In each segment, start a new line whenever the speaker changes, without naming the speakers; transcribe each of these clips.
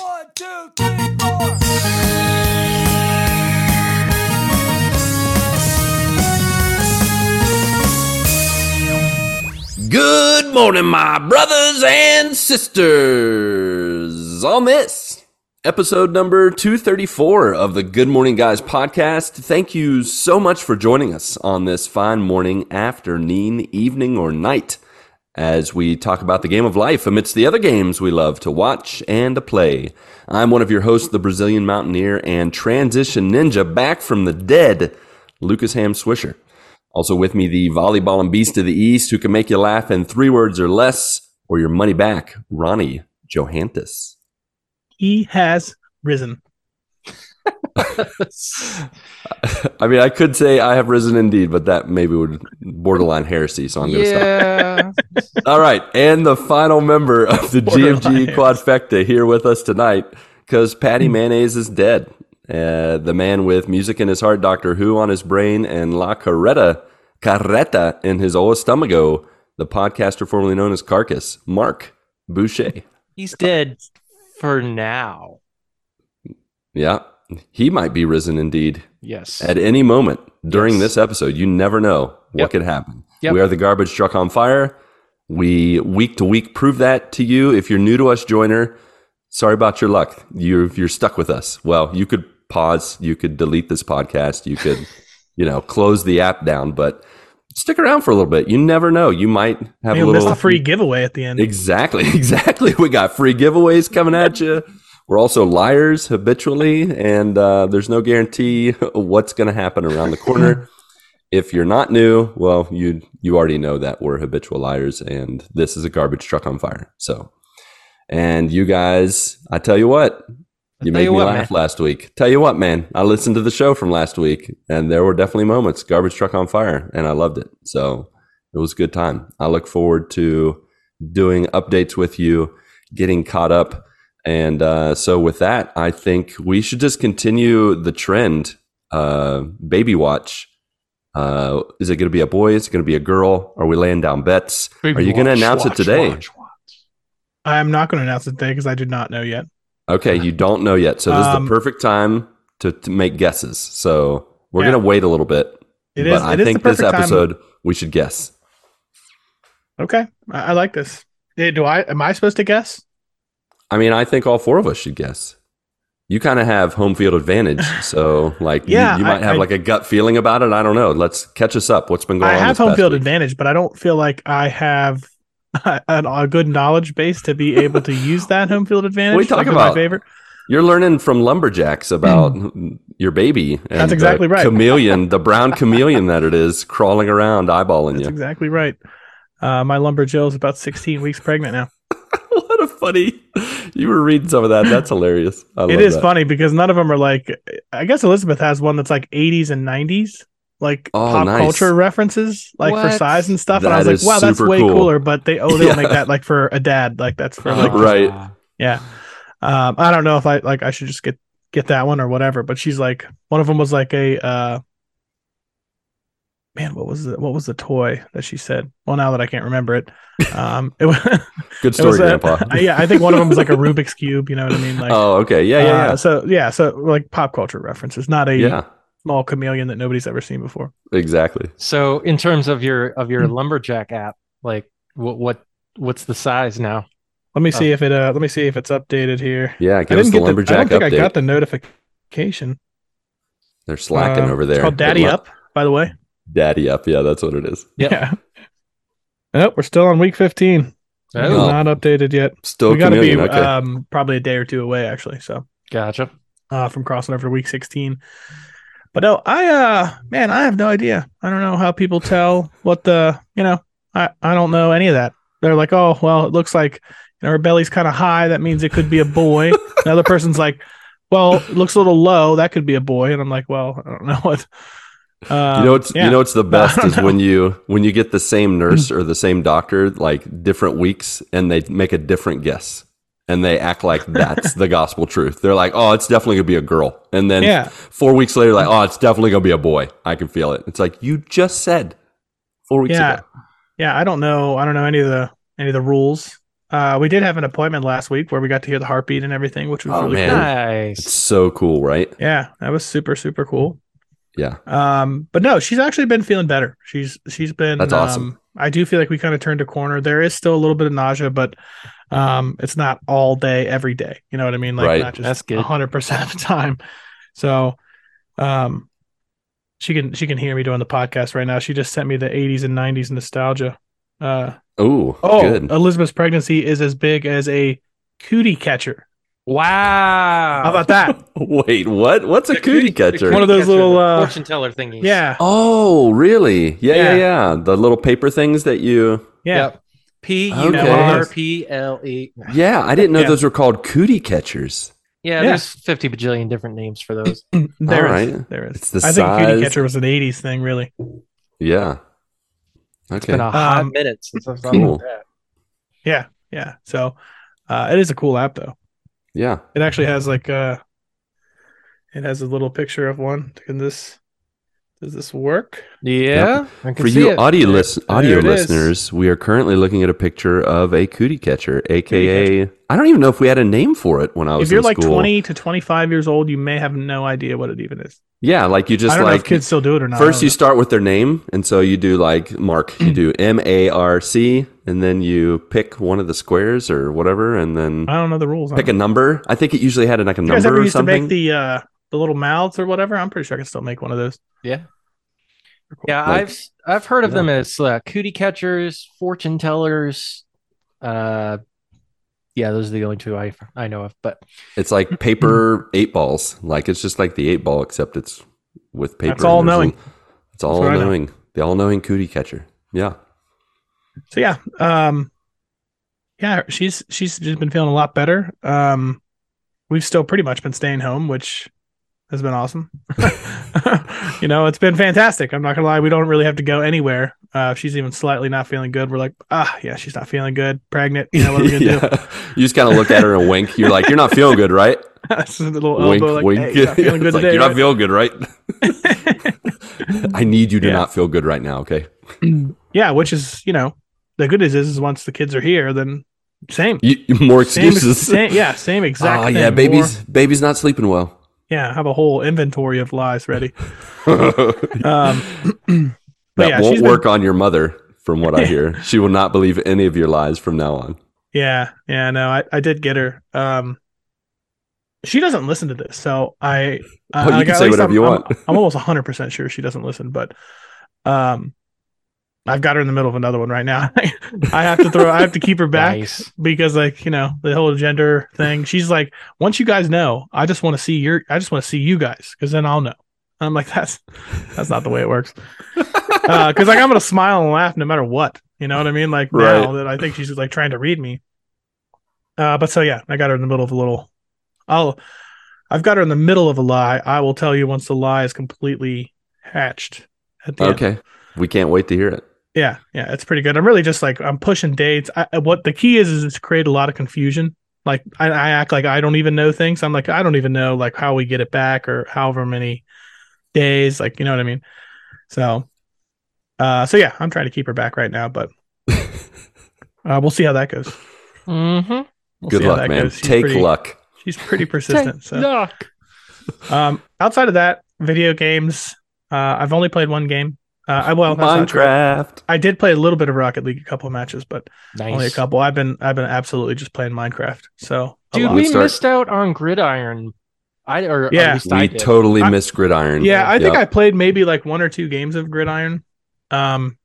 One, two, three, four.
Good morning, my brothers and sisters. On this episode number 234 of the Good Morning Guys podcast, thank you so much for joining us on this fine morning, afternoon, evening, or night as we talk about the game of life amidst the other games we love to watch and to play. I'm one of your hosts, the Brazilian Mountaineer and Transition Ninja, back from the dead, Lucas Ham Swisher. Also with me, the volleyball and beast of the East, who can make you laugh in three words or less, or your money back, Ronnie Johantis.
He has risen.
I mean, I could say I have risen indeed, but that maybe would borderline heresy, so I'm going to stop. All right, and the final member of the
Borderline
GMG quadfecta here with us tonight, because Patty Mayonnaise is dead. Uh, the man with music in his heart, Doctor Who on his brain, and La Carreta, Carreta in his old stomacho, the podcaster formerly known as Carcass, Marc Boucher.
He's dead for now.
Yeah, he might be risen indeed
Yes.
at any moment during
Yes.
this episode. You never know what
Yep.
could happen.
Yep.
We are the garbage truck on fire. We week to week prove that to you. If you're new to us, joiner, sorry about your luck. You're you're stuck with us. Well, you could pause, you could delete this podcast, you could, you know, close the app down, but stick around for a little bit. You never know. You might have
You'll
a
miss
little
the free giveaway at the end.
Exactly, exactly. We got free giveaways coming at you. We're also liars habitually, and uh, there's no guarantee what's going to happen around the corner. if you're not new, well, you you already know that we're habitual liars, and this is a garbage truck on fire. So, and you guys, I tell you what, you made
you
me
what,
laugh
man.
last week. Tell you what, man, I listened to the show from last week, and there were definitely moments garbage truck on fire, and I loved it. So it was a good time. I look forward to doing updates with you, getting caught up. And uh, so, with that, I think we should just continue the trend. Uh, baby watch. Uh, is it going to be a boy? Is it going to be a girl? Are we laying down bets? Are you going to announce it today?
I'm not going to announce it today because I do not know yet.
Okay, you don't know yet. So, this is
Um,
the perfect time to, to make guesses. So, we're
Yeah.
going to wait a little bit.
It
but
is-
I
it is
think this
perfect time.
episode, we should guess.
Okay, I, I like this. Do I? Am I supposed to guess?
I mean, I think all four of us should guess. You kind of have home field advantage, so like you-
Yeah,
you, might
I-
have
I-
like a gut feeling about it. I don't know. Let's catch us up. What's been going
I
on?
I
have
home field
week?
advantage, but I don't feel like I have a, a good knowledge base to be able to use that home field advantage.
What are you talking
with my
about?
favorite.
You're learning from lumberjacks about your baby. And
That's exactly right.
Chameleon, the brown chameleon that it is, crawling around, eyeballing
That's
you.
exactly right. Uh, my lumberjill is about 16 weeks pregnant now.
What a funny! You were reading some of that. That's hilarious. I
It
love
is
that.
funny because none of them are like. I guess Elizabeth has one that's like 80s and 90s, like
Oh,
pop
nice.
culture references, like for size and stuff. and I
That
was like, wow, that's way
cool.
cooler. But they oh, they'll
Yeah.
make that like for a dad, like that's for like
Right.
yeah. Um, I don't know if I like I should just get get that one or whatever. But she's like one of them was like a uh, man. What was the what was the toy that she said? Well, now that I can't remember it, um, it was.
Good
It
story,
was a-
Grandpa.
yeah, I think one of them was like a Rubik's cube. You know what I mean? Like,
oh, okay. Yeah, yeah,
uh,
yeah.
so yeah, so like pop culture references, not a
yeah,
small chameleon that nobody's ever seen before.
exactly.
So, in terms of your of your
Hmm.
lumberjack app, like what what what's the size now?
Let me
Oh.
see if it. Uh, let me see if it's updated here.
Yeah,
I
give us
didn't
the
get the. I don't think
update.
I got the notification.
They're slacking
Uh,
over there.
It's called Daddy
lo-
Up, by the way.
Daddy up. Yeah, that's what it is.
Yep.
Yeah. Nope, we're still on week 15.
Oh,
not updated yet.
Still
we got to be.
Okay.
um, probably a day or two away, actually. So
gotcha.
uh, from crossing over to week 16. But no, I uh man, I have no idea. I don't know how people tell what the you know. I I don't know any of that. They're like, oh well, it looks like you know her belly's kind of high. That means it could be a boy. Another person's like, well, it looks a little low. That could be a boy. And I'm like, well, I don't know what. Uh,
you know it's
yeah.
you know what's the best
don't
is when you when you get the same nurse or the same doctor like different weeks and they make a different guess and they act like that's the gospel truth. They're like, "Oh, it's definitely going to be a girl." And then
Yeah.
4 weeks later like, "Oh, it's definitely going to be a boy." I can feel it. It's like you just said 4 weeks
Yeah.
ago.
Yeah, I don't know. I don't know any of the any of the rules. Uh, we did have an appointment last week where we got to hear the heartbeat and everything, which was
Oh,
really
man.
cool.
It's so cool, right?
Yeah, that was super super cool.
Yeah.
Um, but no, she's actually been feeling better. She's she's been.
That's awesome.
Um, I do feel like we kind of turned a corner. There is still a little bit of nausea, but um, it's not all day every day. You know what I mean? Like
Right.
not just
That's
hundred percent of the time. So, um, she can she can hear me doing the podcast right now. She just sent me the '80s and '90s nostalgia. Uh,
Ooh,
oh,
good.
Elizabeth's pregnancy is as big as a cootie catcher.
Wow.
How about that?
Wait, what? What's a cootie catcher?
One of those little, uh,
fortune teller thingies.
yeah,
Oh, really? Yeah, yeah,
Yeah.
yeah. The little paper things that you.
yeah.
Yep. P U
Okay.
R P L E.
Yeah, I didn't know
Yeah.
those were called cootie catchers.
Yeah,
Yeah.
there's 50 bajillion different names for those.
There
All
is,
right.
there is.
It's the
I think cootie Catcher was an '80s thing, really.
Yeah.
It's
Okay.
been a hot
Um,
minute since I've
cool.
that.
Yeah, yeah. So uh, it is a cool app, though.
Yeah.
It actually has like uh it has a little picture of one. Can this does this work?
Yeah. I can
For
see
you
it.
audio list audio
it is.
listeners, we are currently looking at a picture of a cootie catcher, aka I don't even know if we had a name for it when I was
If you're
in
like
school.
20 to 25 years old, you may have no idea what it even is.
Yeah, like you just
I don't know
like
if kids still do it or not.
First, you
know.
start with their name, and so you do like Marc. You do M A R C, and then you pick one of the squares or whatever, and then
I don't know the rules.
pick a number. I think it usually had like a
you guys
number
ever
or
used to
something.
make the uh the little mouths or whatever? I'm pretty sure I can still make one of those.
Yeah. Yeah,
Like-
I've I've heard of
Yeah.
them as uh, cootie catchers, fortune tellers. Uh, yeah, those are the only two I I know of. But
It's like paper eight balls. Like it's just like the eight ball, except it's with paper.
That's all
and there's a-
knowing.
It's all
what I know.
knowing. The all knowing cootie catcher. Yeah.
So yeah, um yeah, she's she's just been feeling a lot better. Um we've still pretty much been staying home, which has been awesome. you know, it's been fantastic. I'm not gonna lie, we don't really have to go anywhere. Uh if she's even slightly not feeling good, we're like, ah yeah, she's not feeling good, pregnant, you know what are we gonna
Yeah. You just kind of look at her and wink. You're like, you're not feeling good, right?
do? That's a little
wink,
elbow like,
wink.
hey, you're not feeling good
like,
today.
you're not
right?"
feeling good, right? I need you to
Yeah.
not feel good right now. Okay.
yeah, which is, you know, the good news is, is once the kids are here, then same.
You, more excuses.
same yeah, same exact
oh
thing.
yeah,
More-
baby's baby's not sleeping well.
yeah, have a whole inventory of lies ready.
that
Um, but yeah,
won't
she's been-
work on your mother, from what I hear. she will not believe any of your lies from now on.
yeah, yeah, no, I, I did get her. Um, she doesn't listen to this, so I.
Oh,
I,
you
I,
can say whatever
I'm,
you
I'm-
want.
I'm, almost 100 percent sure she doesn't listen, but um, I've got her in the middle of another one right now. I have to throw. I have to keep her back
Nice.
because, like, you know, the whole gender thing. She's like, once you guys know, I just want to see your. I just want to see you guys because then I'll know. I'm like, that's that's not the way it works. Because like I'm gonna smile and laugh no matter what. You know what I mean? Like now that I think she's like trying to read me. Uh, but so yeah, I got her in the middle of a little. I'll. I've got her in the middle of a lie. I will tell you once the lie is completely hatched. At the end.
Okay, we can't wait to hear it.
Yeah, yeah, it's pretty good. I'm really just like I'm pushing dates. I, what the key is is it's create a lot of confusion. Like I, I act like I don't even know things. I'm like I don't even know like how we get it back or however many days. Like you know what I mean. So, uh, so yeah, I'm trying to keep her back right now, but uh, we'll see how that goes.
Mm-hmm.
We'll
Good luck, man. Take
pretty-
luck.
She's pretty persistent. So,
Yuck.
um, outside of that, video games. Uh, I've only played one game. Uh, I well, that's not true.
Minecraft.
I did play a little bit of Rocket League, a couple of matches, but
Nice.
only a couple. I've been I've been absolutely just playing Minecraft. So
Dude,
lot.
we
start-
missed out on Gridiron. I or
Yeah.
at least
We
did.
totally
I-
missed Gridiron.
yeah, I think
Yep.
I played maybe like one or two games of Gridiron. Um,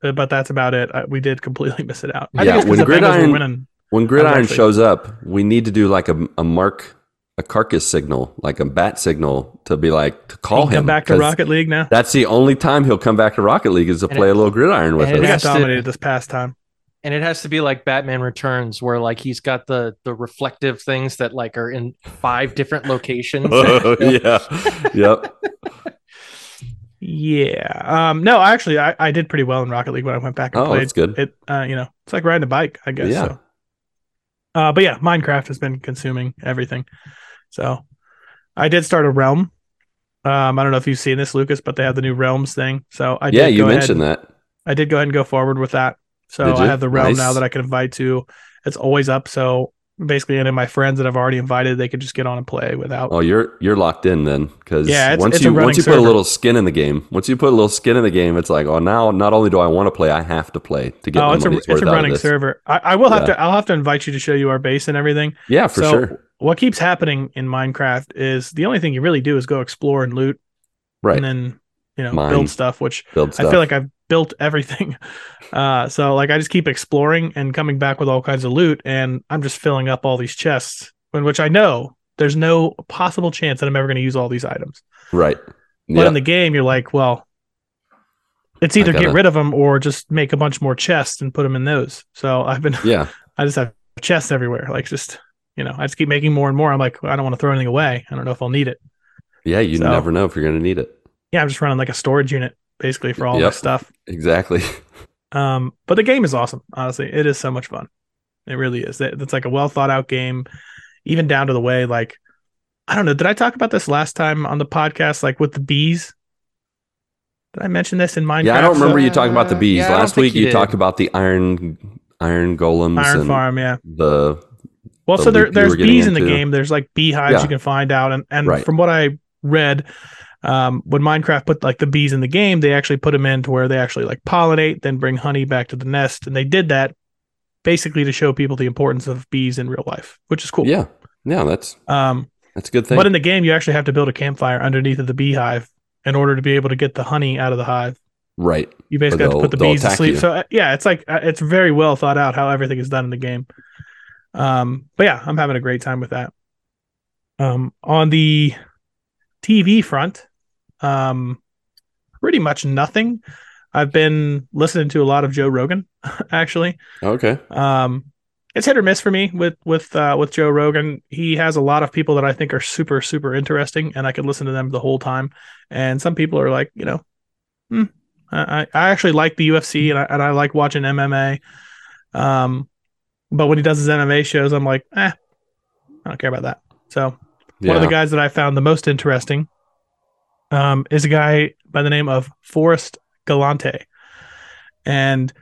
but, but that's about it. I, we did completely miss it out. I
Yeah,
think it's 'cause
when
the Bengals were
Gridiron- When Gridiron shows up, we need to do like a, a mark, a carcass signal, like a bat signal to be like to call
Come
him.
back to Rocket League now.
That's the only time he'll come back to Rocket League is to
And
play
it-
a little Gridiron with
and it
We
us.
got
has to-
dominated this past time.
and it has to be like Batman Returns, where like he's got the the reflective things that like are in five different locations.
Oh, yeah. Yep.
Yeah. Um. No, actually, I, I did pretty well in Rocket League when I went back and
Oh,
played.
that's good.
It. Uh. You know, it's like riding a bike, I guess.
Yeah.
So. Uh. But yeah, Minecraft has been consuming everything. So, I did start a realm. Um. I don't know if you've seen this, Lucas, but they have the new realms thing. So I
yeah,
did
you
go
mentioned
ahead,
that.
I did go ahead and go forward with that. So I have the realm
Nice.
now that I can invite to, it's always up. So basically, any of my friends that I've already invited, they could just get on and play without.
Oh, you're you're locked in then, because
Yeah, it's-
once
it's
you once you put a little skin in the game, once you put a little skin in the game, it's like, oh, now not only do I want to play, I have to play to get
oh, it's a it's a running server. I, I will have
Yeah.
to. I'll have to invite you to show you our base and everything.
Yeah, for
so
sure.
what keeps happening in Minecraft is the only thing you really do is go explore and loot,
Right,
and then you know
Mine.
build stuff, which
build stuff.
I feel like I've built everything. Uh, so like I just keep exploring and coming back with all kinds of loot, and I'm just filling up all these chests, in which I know there's no possible chance that I'm ever going to use all these items.
right.
But
Yeah,
in the game, you're like, well, it's either
gotta-
get rid of them or just make a bunch more chests and put them in those. So I've been,
yeah,
I just have chests everywhere. Like just, you know, I just keep making more and more. I'm like, I don't want to throw anything away. I don't know if I'll need it.
yeah. You
So-
never know if you're going to need it.
Yeah, I'm just running like a storage unit basically for all
Yep.
my stuff.
Exactly.
Um, but the game is awesome. Honestly, it is so much fun. It really is. It- It's like a well thought out game, even down to the way like I don't know. Did I talk about this last time on the podcast? Like with the bees. Did I mention this in Minecraft?
yeah, I don't remember you
Uh,
talking about the bees
yeah,
last week.
you
You talked about the iron iron golems
Iron
and
Farm. Yeah.
the
Well,
the
so there, there's
were getting
bees in the
into.
game. There's like beehives
Yeah.
you can find out, and and
Right.
from what I read, um, when Minecraft put like the bees in the game, they actually put them in to where they actually like pollinate, then bring honey back to the nest, and they did that basically to show people the importance of bees in real life, which is cool.
yeah yeah that's
Um,
that's a good thing.
but in the game, you actually have to build a campfire underneath of the beehive in order to be able to get the honey out of the hive.
right.
You basically have to put the bees to sleep.
you.
So uh, yeah, it's like uh, it's very well thought out how everything is done in the game. Um, but yeah, I'm having a great time with that. Um, on the TV front, um, pretty much nothing. I've been listening to a lot of Joe Rogan, actually.
Okay.
Um, it's hit or miss for me with with uh, with Joe Rogan. He has a lot of people that I think are super super interesting, and I could listen to them the whole time. And some people are like, you know, hmm, I I actually like the UFC and I and I like watching MMA. Um, but when he does his MMA shows, I'm like, eh, I don't care about that. So one of the guys that I found the most interesting um, is a guy by the name of Forrest Galante. And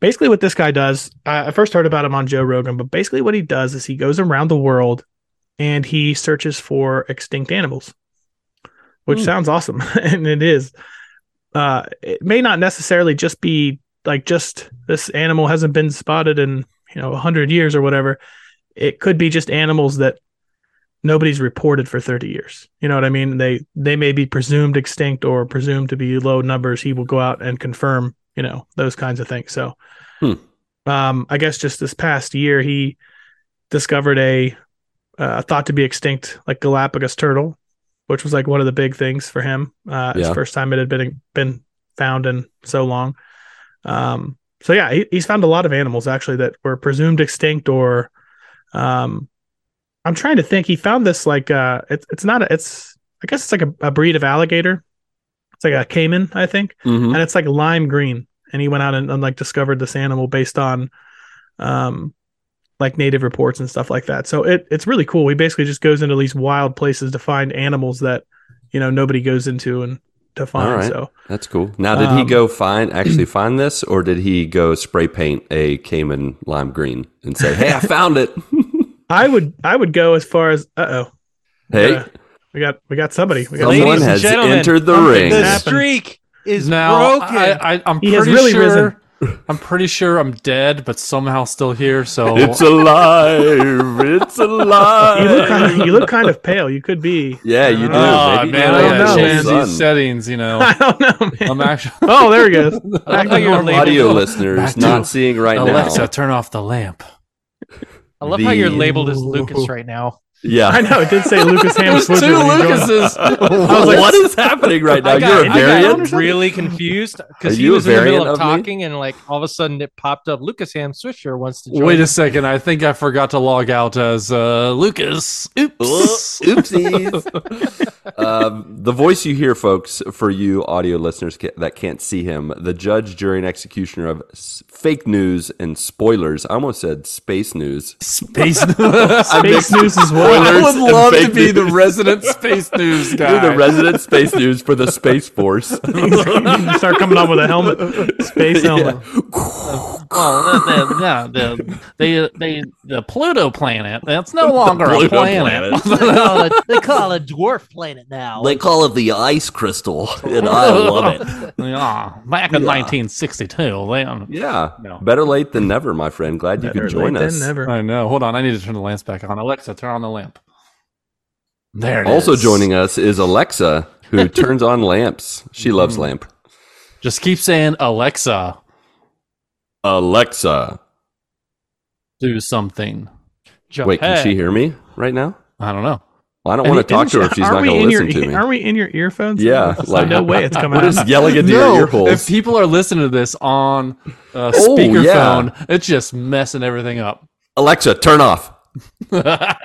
basically, what this guy does, I first heard about him on Joe Rogan, but basically, what he does is he goes around the world and he searches for extinct animals, which
Hmm.
sounds awesome. and it is. Uh, it may not necessarily just be like just this animal hasn't been spotted in, you know, 100 years or whatever. It could be just animals that nobody's reported for 30 years. You know what I mean? They they may be presumed extinct or presumed to be low numbers. He will go out and confirm, you know, those kinds of things. So
Hmm.
um I guess just this past year he discovered a uh, thought to be extinct like Galapagos turtle, which was like one of the big things for him. Uh
Yeah.
the first time it had been been found in so long. Um so yeah, he, he's found a lot of animals actually that were presumed extinct or um I'm trying to think. He found this like uh it's it's not a, it's I guess it's like a, a breed of alligator. It's like a caiman, I think,
Mhm.
and it's like lime green. And he went out and, and like discovered this animal based on um like native reports and stuff like that. So it it's really cool. He basically just goes into these wild places to find animals that you know nobody goes into and to find.
right.
So
That's cool. Now, did he
Um,
go find actually find this, or did he go spray paint a caiman lime green and say, "Hey, I found it"?
I would I would go as far as uh oh
hey,
Yeah. we got we got somebody we got
someone
Ladies and
has entered the
something
ring.
The
happened.
streak is
Now
broken.
I, I, I'm
He has
pretty
really
sure.
risen.
I'm pretty sure I'm dead, but somehow still here. So
It's alive! It's
you look kind of
alive!
you look kind of pale. You could be.
Yeah, you do.
Oh
Maybe
man,
you
I
don't know,
change these settings. You know,
I don't know, man.
I'm actually.
oh, there he goes. Back to
you're
normal.
labeled-
Audio listeners
Back to
not seeing right
Alexa,
now.
turn off the lamp.
I love how you're labeled as Lucas right now.
Yeah,
I know it did say Lucas Ham
There's
Swisher.
two
when.
Lucases.
I
like-
what is happening right now?
I got,
You're a
I got
variant.
really confused because he was in the middle
variant
of
of me?
talking and like all of a sudden it popped up. Lucas Ham Swisher wants to join.
Wait a second. I think I forgot to log out as uh, Lucas. Oops.
Oopsies. Um, the voice you hear, folks, for you audio listeners ca- that can't see him, the judge, jury, and executioner of s- fake news and spoilers. I almost said space news.
Space
Space news is what
I would love to
fake
be the resident space news guy.
You're the resident space news for the Space Force.
You start coming on with a helmet, space helmet.
Well, the, the, yeah, the, the, the, the Pluto planet, that's no longer a planet.
planet.
they, call it, they call it dwarf planet now.
They call it the ice crystal, and I love it.
yeah, back in 1962, then.
Yeah,
No.
better late than never, my friend. Glad you could join
late
us.
than never.
I know. Hold on. I need to turn the lamps back on. Alexa, turn on the lamp. There it
Also
is.
joining us is Alexa, who turns on lamps. She loves
Mm.
lamp.
Just keep saying Alexa,
Alexa.
do something.
Wait, can she hear me right now?
I don't know.
Well, I don't
And
want to talk to her if she's
are
not
we
going
in
to
your-
listen to me.
Are we in your earphones?
Yeah,
There's
like-
no way it's coming
We're
out.
just yelling into your
No,
ear
if people are listening to this on uh,
Oh,
speakerphone, it's just messing everything up.
Alexa, turn off. I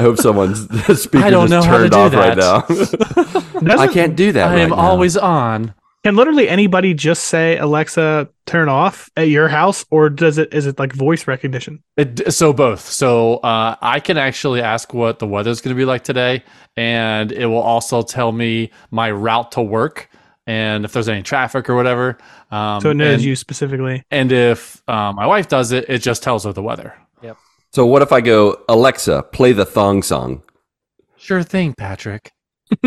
hope someone's speaker
I don't know how to
turned
do
off right now. I
Doesn't-
can't do that.
I am
now.
always on.
Can literally anybody just say Alexa turn off at your house, or does it is it like voice recognition?
It, so both. So uh, I can actually ask what the weather's going to be like today, and it will also tell me my route to work and if there's any traffic or whatever. Um,
So it knows
and,
you specifically.
And if um, my wife does it, it just tells her the weather. Yep.
So what if I go, Alexa, play the thong song?
Sure thing, Patrick.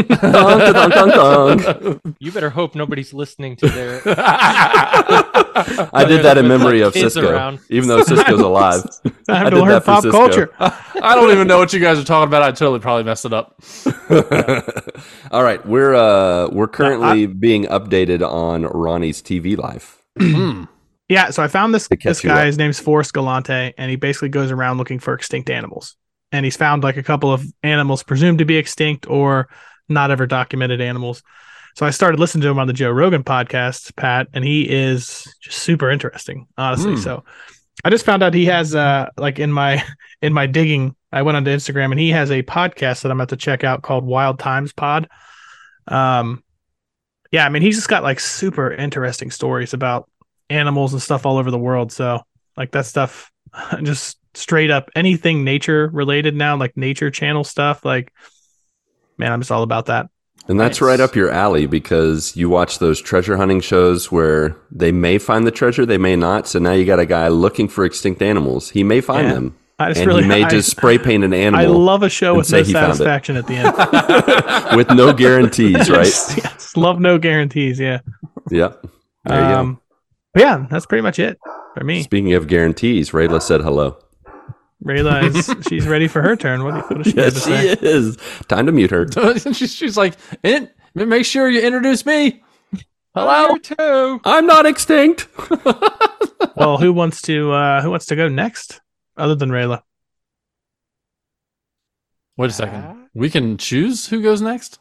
You better hope nobody's listening to their.
I did that in memory of Sisqo,
around.
even though Sisqo's alive.
I have
I
to
did
learn
that
pop
Cisco.
culture.
I don't even know what you guys are talking about. I totally probably messed it up.
All right, we're uh we're currently being updated on Ronnie's TV life.
Hmm.
Yeah, so I found this this guy.
up.
His name's Forrest Galante, and he basically goes around looking for extinct animals. And he's found like a couple of animals presumed to be extinct or not ever documented animals. So I started listening to him on the Joe Rogan podcast, Pat, and he is just super interesting, honestly.
Hmm.
So I just found out he has uh like in my in my digging, I went onto Instagram and he has a podcast that I'm about to check out called Wild Times Pod. Um yeah, I mean he's just got like super interesting stories about animals and stuff all over the world. So like that stuff just straight up anything nature related now, like nature channel stuff, like man, I'm just all about that.
And that's
Nice.
right up your alley because you watch those treasure hunting shows where they may find the treasure, they may not. So now you got a guy looking for extinct animals. He may find
Yeah.
them,
I just
and
really
he may
I,
just spray paint an animal.
I love a show with no
he found it.
satisfaction at the end.
with no guarantees, right?
yes, yes, love no guarantees. Yeah.
Yeah. There you go.
Um, yeah, that's pretty much it for me.
Speaking of guarantees, Rayla said hello.
Rayla is she's ready for her turn. What, what does she have to
Yes,
say?
she is. Time to mute her.
she's, she's like, "In- make sure you introduce me. Hello.
Here too.
I'm not extinct.
Well, who wants to uh who wants to go next other than Rayla?
Wait a second. We can choose who goes next.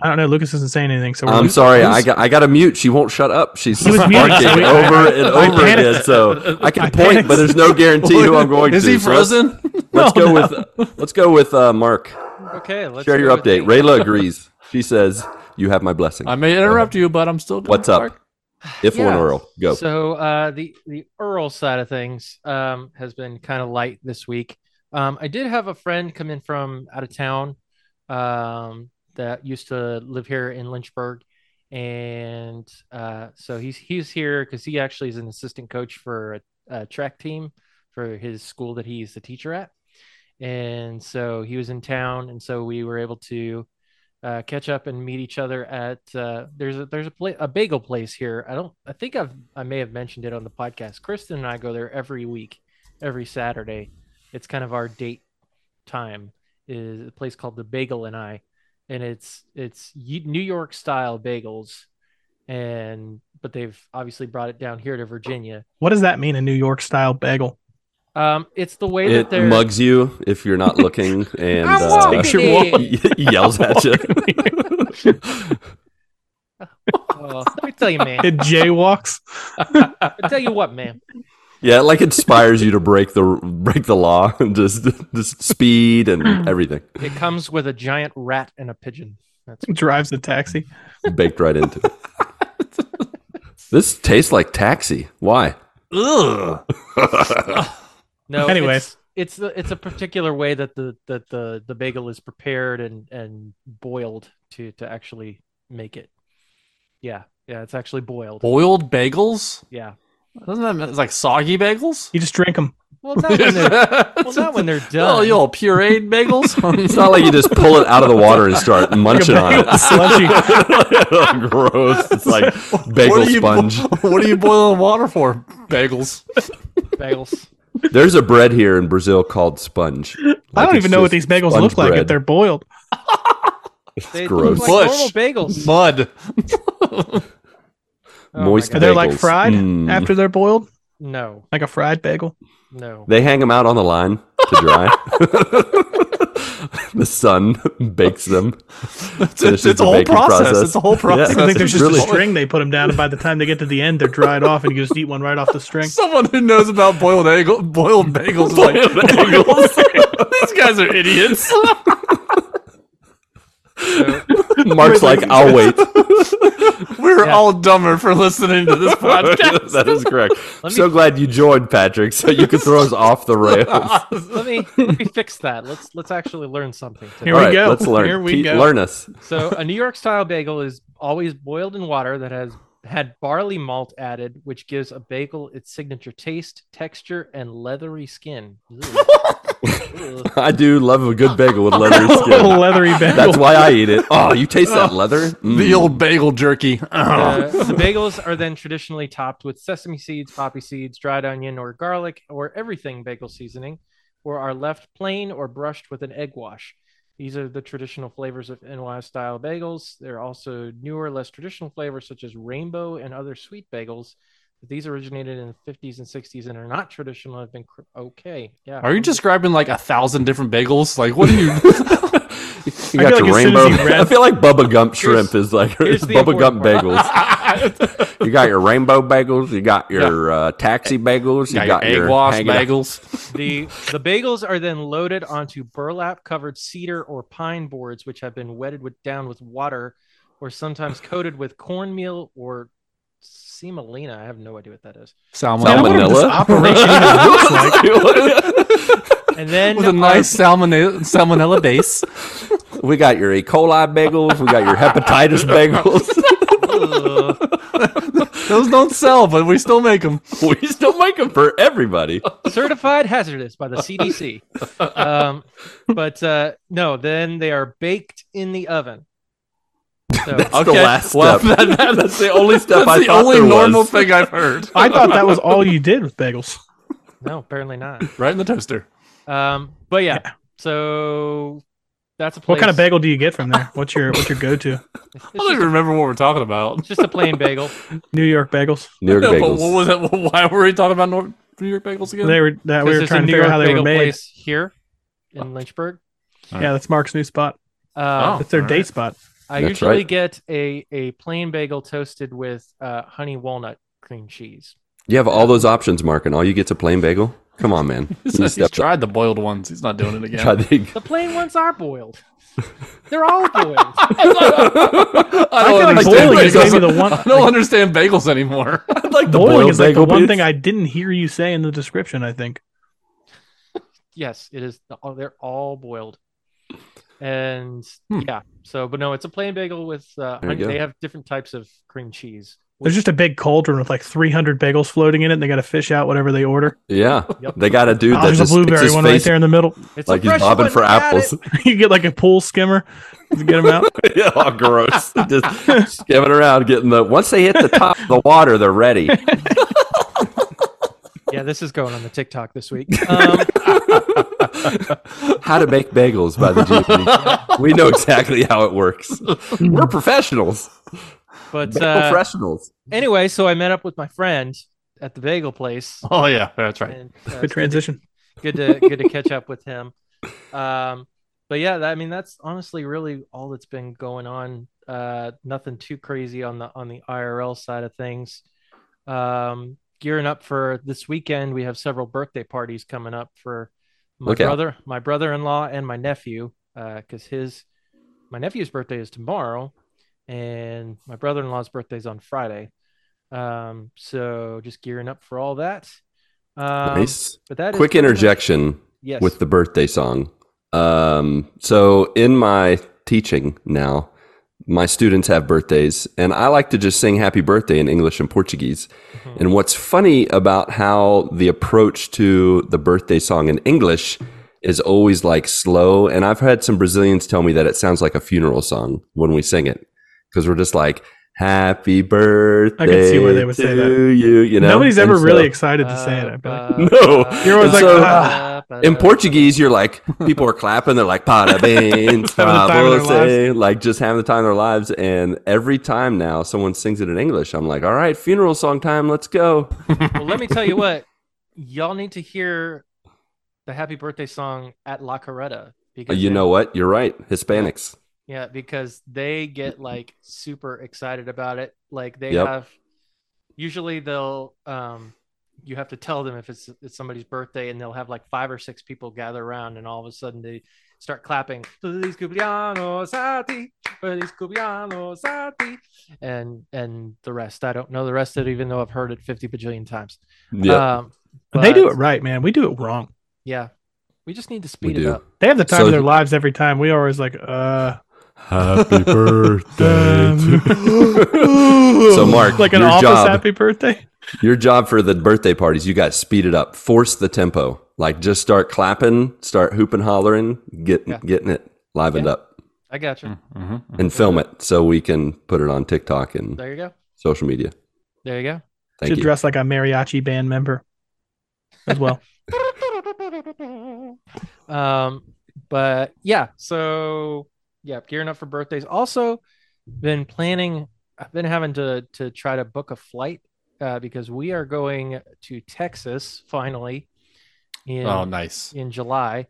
I don't know. Lucas isn't saying anything, so we're
I'm
Lucas-
sorry. I got I got to mute. She won't shut up. She's
He was
barking
so
over and over again. So I can
I
point,
panicked.
but there's no guarantee who I'm going
Is
to.
he
So let's-
frozen?
Let's,
No,
go
no.
with let's go with uh, Marc.
Okay, let's
Share your update.
me.
Rayla agrees. She says you have my blessing.
I may interrupt you, but I'm still. Going
What's up? If
Yeah.
one IRL, go.
So uh, the the IRL side of things um, has been kind of light this week. Um, I did have a friend come in from out of town um, that used to live here in Lynchburg, and uh, so he's he's here because he actually is an assistant coach for a, a track team for his school that he's the teacher at, and so he was in town, and so we were able to uh, catch up and meet each other at uh, there's a there's a pla- a bagel place here. I don't I think I've I may have mentioned it on the podcast. Kristen and I go there every week, every Saturday. It's kind of our date time. Is a place called the Bagel and I, and it's it's New York style bagels, and but they've obviously brought it down here to Virginia.
What does that mean? A New York style bagel?
Um, it's the way
It
that they're
mugs you if you're not looking and
I
uh,
want
your
it.
yells at you.
Oh, let me tell you, man.
It jaywalks.
I tell you what, man.
Yeah, it like inspires you to break the break the law and just just speed and everything
It comes with a giant rat and a pigeon. That's
Drives the taxi.
baked right into it. This tastes like taxi. Why?
Ugh.
no.
Anyways.
it's, it's the it's a particular way that the that the the bagel is prepared and and boiled to to actually make it. Yeah, yeah, it's actually boiled.
Boiled bagels?
Yeah.
Doesn't that mean it's like soggy bagels?
You just drink them.
Well, not when they're well, not when they're
oh,
done. Oh, done.
you all pureed bagels?
It's not like you just pull it out of the water and start munching on it.
Slushy.
Oh, gross. It's like bagel
what are you,
sponge.
What are you boiling water for? Bagels.
bagels.
There's a bread here in Brazil called sponge.
I don't even know what these bagels
sponge
look like
bread.
if they're boiled.
They
gross.
look like
Bush.
normal bagels.
Mud.
Oh
Moist
God.
They're like fried
Mm.
after they're boiled,
No,
like a fried bagel.
no.
They hang them out on the line to dry. the sun bakes them.
It's,
Finishes
it's
the
a whole process.
process.
It's a whole
Yeah.
process.
I think there's just
really-
a string they put them down, and by the time they get to the end, they're dried off, and you just eat one right off the string.
Someone who knows about boiled egg, boiled bagels is like, these guys are idiots.
So,
Marc's like, I'll wait.
We're
Yeah.
all dumber for listening to this podcast.
that is correct.
Me-
so glad you joined, Patrick, so you could throw us off the rails.
let me let me fix that. Let's let's actually learn something. Today.
Here
All
we
right,
go.
Let's learn.
Here we
Pete,
go.
Learn us.
So a New York style bagel is always boiled in water that has had barley malt added, which gives a bagel its signature taste, texture, and leathery skin. Ugh. Ugh.
I do love a good bagel with leathery
Little
skin.
leathery bagel.
That's why I eat it. Oh, you taste that leather?
The
Mm.
old bagel jerky.
Uh, the bagels are then traditionally topped with sesame seeds, poppy seeds, dried onion, or garlic, or everything bagel seasoning, or are left plain or brushed with an egg wash. These are the traditional flavors of NY style bagels. There are also newer, less traditional flavors such as rainbow and other sweet bagels. But these originated in the 50s and 60s and are not traditional. Have been cr- okay. Yeah.
Are you describing like a thousand different bagels? Like, what are you?
You
I
got your
like as soon as
rainbow.
he
I feel like Bubba Gump shrimp is like
here's the
Bubba Gump
important
bagels. you got your rainbow bagels. You got your uh, taxi bagels. You
got,
got,
your egg
your
wash
hang it out-
bagels.
the the bagels are then loaded onto burlap covered cedar or pine boards which have been wetted with down with water or sometimes coated with cornmeal or semolina i have no idea what that is
Salmon.
I wonder what this
Salmonella.
operation like.
and then
With a nice salmonella, salmonella base.
We got your E. coli bagels. We got your hepatitis bagels.
Those don't sell, but we still make them.
we still make them for everybody.
certified hazardous by the cdc um, but uh, no then they are baked in the oven so
That's the
Okay,
last
well,
step.
that- that-
That's the only step
That's
I
the
thought
only
there
normal
was.
thing I've heard.
I thought that was all you did with bagels.
no apparently not
Right in the toaster.
um, but yeah so that's a place.
What kind of bagel do you get from there? What's your what's your go to?
I don't even remember what we're talking about.
it's just a plain bagel
New York bagels.
New York
No, but
bagels.
what was it? Why were we talking about Nor- New York bagels again?
They were that we were trying to figure out how they were made.
place here in Lynchburg.
Yeah, that's Marc's new spot.
Uh,
It's their
all
date
right.
spot.
I
That's
usually
right.
get a, a plain bagel toasted with uh, honey walnut cream cheese.
You have all those options, Marc, and all you get's a plain bagel. Come on, man.
He's, he's
stepped up.
tried the boiled ones. He's not doing it again.
The-
The plain ones are boiled. They're all boiled.
I
I feel like
understand
boiling
bagels.
one-
I don't understand bagels anymore.
I'd like the
Boiling is like the
bagel
one
bits.
thing I didn't hear you say in the description. I think.
yes, it is. Oh, they're all boiled. And
Hmm.
yeah, so but no, it's a plain bagel with uh, honey. They have different types of cream cheese.
There's just a big cauldron with like 300 bagels floating in it, and they got to fish out whatever they order.
Yeah,
Yep.
they got a dude
Oh,
that
there's a
just sticks
blueberry
his
one right there in the middle.
It's
like
a
he's bobbing for apples.
you get like a pool skimmer to get them out.
yeah, oh, gross. just skimming around, getting the. Once they hit the top of the water, they're ready.
Yeah, this is going on the TikTok this week. Um,
How to make bagels by the GP. we know exactly how it works. We're professionals.
but uh,
professionals.
anyway, so I met up with my friend at the bagel place.
Oh yeah, that's right.
And, uh,
Good transition.
good to good to catch up with him. Um, but yeah, that, I mean that's honestly really all that's been going on. Uh, nothing too crazy on the on the IRL side of things. Um, gearing up for this weekend. We have several birthday parties coming up for my
Look out.
brother, my brother-in-law, and my nephew. Because his my nephew's birthday is tomorrow, and my brother-in-law's birthday is on Friday. Um, so just gearing up for all that. Um,
nice.
But that
Quick
much-
interjection
Yes.
with the birthday song. Um, so in my teaching now, my students have birthdays, and I like to just sing happy birthday in English and Portuguese.
Mhm.
And what's funny about how the approach to the birthday song in English is always like slow. And I've had some Brazilians tell me that it sounds like a funeral song when we sing it because we're just like, Happy birthday I can
see where they would say that.
you. You know,
Nobody's ever
so-
really excited to say it. I feel like.
No.
You're always like,
so-
"Ah."
In Portuguese, you're like, people are clapping. They're like, parabéns,
Having the time of their
você," like just having the time of their lives. And every time now someone sings it in English, I'm like, all right, funeral song time. Let's go.
well, let me tell you what, y'all need to hear the happy birthday song at La Carreta because
You know what? You're right. Hispanics.
yeah, because they get like super excited about it. Like they
Yep.
have usually they'll um you have to tell them if it's it's somebody's birthday and they'll have like five or six people gather around and all of a sudden they start clapping Feliz cumpleaños a ti, Feliz cumpleaños a ti," and and the rest I don't know the rest of it even though I've heard it 50 bajillion times.
Yeah.
Um,
But they do it right, man. We do it wrong.
Yeah. We just need to speed it up.
They have the time
So-
of their lives every time. We always like, uh,
Happy birthday. so, Marc,
like an office
job,
happy birthday.
Your job for the birthday parties, you got to speed it up, force the tempo. Like, just start clapping, start hooping, hollering, get,
Yeah.
getting it livened
Yeah.
up,
I got you.
Mhm.
and film it so we can put it on TikTok and
There you go.
social media.
There you go.
Thank
Should
you.
dress like a mariachi band member as well.
Um, but yeah, so yeah, gearing up for birthdays. Also, been planning. I've been having to to try to book a flight uh, because we are going to Texas finally in
Oh, nice.
in July.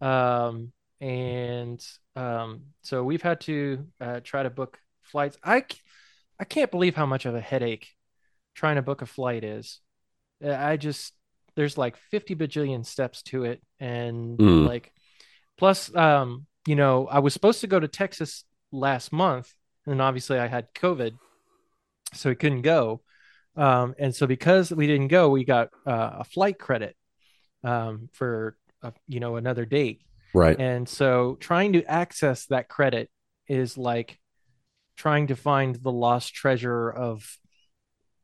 Um, and um, so we've had to uh, try to book flights. I I can't believe how much of a headache trying to book a flight is. Uh, I just, there's like 50 bajillion steps to it. And
Mm.
like, plus, um, you know, I was supposed to go to Texas last month, and obviously I had COVID, so we couldn't go. Um, and so because we didn't go, we got uh, a flight credit um, for uh, you know another date.
Right.
And so trying to access that credit is like trying to find the lost treasure of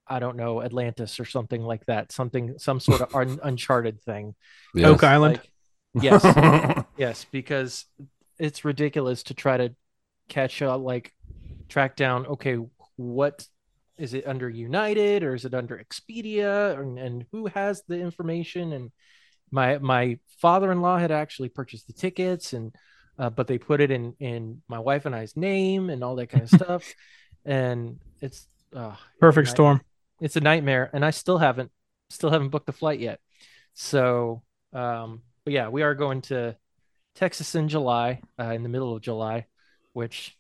I don't know Atlantis or something like that, something some sort of un- uncharted thing.
Yes.
Oak Island.
Like, yes, yes, because it's ridiculous to try to catch up, like track down. Okay, what is it under United or is it under Expedia, and, and who has the information? And my my father-in-law had actually purchased the tickets, and uh, but they put it in in my wife and I's name and all that kind of stuff, and it's uh,
Perfect
night-
storm.
it's a nightmare and i still haven't still haven't booked the flight yet so um but yeah we are going to texas in july uh, in the middle of july which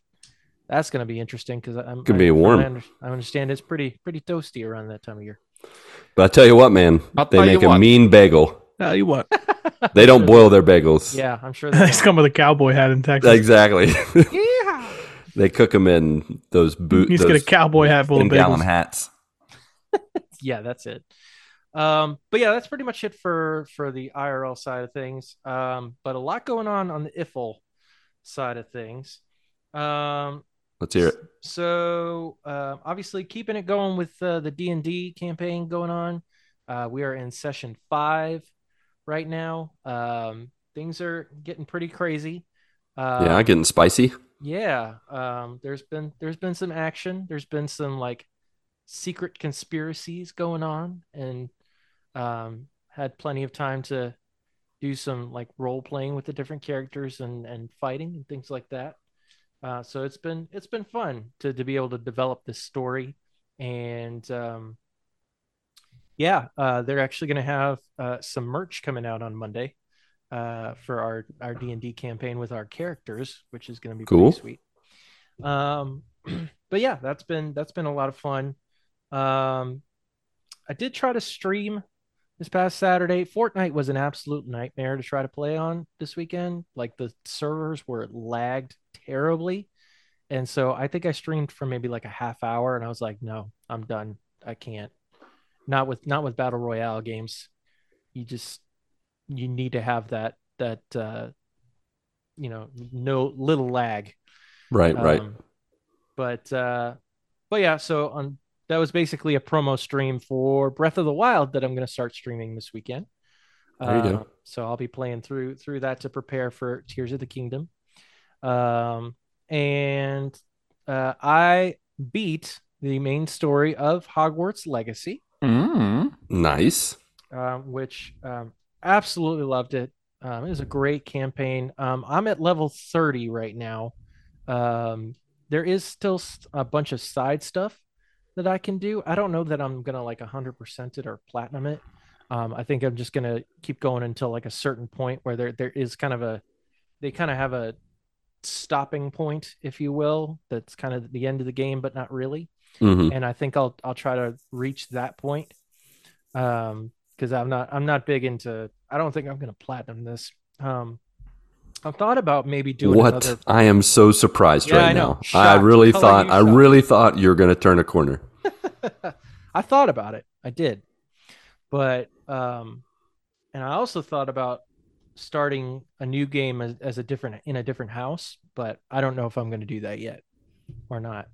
that's going to be interesting because i'm
Could
I-
be
from
warm.
I, under- I understand it's pretty pretty toasty around that time of year
But I tell you what, man,
I'll
they make a
what.
mean bagel.
Tell you what,
They don't boil their bagels.
yeah i'm sure
they
they
come with a cowboy hat in Texas.
Exactly. Yeah. they cook them in those boots.
you just get a cowboy hat full of
gallon
bagels.
hats.
yeah that's it um but yeah that's pretty much it for for the irl side of things um but a lot going on on the ifl side of things um
Let's hear it.
So uh, obviously keeping it going with uh, the D and D campaign going on. Uh, we are in session five right now. Um, things are getting pretty crazy. Uh,
yeah, getting spicy.
yeah. Um, there's been there's been some action. There's been some like secret conspiracies going on, and um, had plenty of time to do some like role playing with the different characters and and fighting and things like that. Uh, so it's been it's been fun to to be able to develop this story, and um, yeah, uh, they're actually going to have uh, some merch coming out on Monday uh, for our our D and D campaign with our characters, which is going to be
Cool.
pretty sweet. Um, but yeah, that's been that's been a lot of fun. Um, I did try to stream this past Saturday. Fortnite was an absolute nightmare to try to play on this weekend. Like the servers were lagged terribly. And so I think I streamed for maybe like a half hour and I was like, no, I'm done. I can't. Not with not with battle royale games. You just you need to have that that uh you know, no little lag.
Right, right.
Um, but uh, but yeah, so on that was basically a promo stream for Breath of the Wild that I'm going to start streaming this weekend.
There you go.
Uh, So I'll be playing through through that to prepare for Tears of the Kingdom. Um, and uh, I beat the main story of Hogwarts Legacy,
Mm.
Nice.
um, which um, absolutely loved it. Um, it was a great campaign. Um, I'm at level 30 right now. Um, there is still a bunch of side stuff that I can do. I don't know that I'm gonna like 100% it or platinum it. Um, I think I'm just gonna keep going until like a certain point where there there is kind of a they kind of have a stopping point, if you will, that's kind of the end of the game, but not really
hmm
and I think I'll I'll try to reach that point. Um, because I'm not I'm not big into I don't think I'm gonna platinum this. Um, I've thought about maybe doing
What?
another.
I am so surprised
Yeah,
right
I know.
now. I really
Telling
thought I really thought you were going to turn a corner.
I thought about it. I did, but um, and I also thought about starting a new game as, as a different in a different house, but I don't know if I'm going to do that yet or not.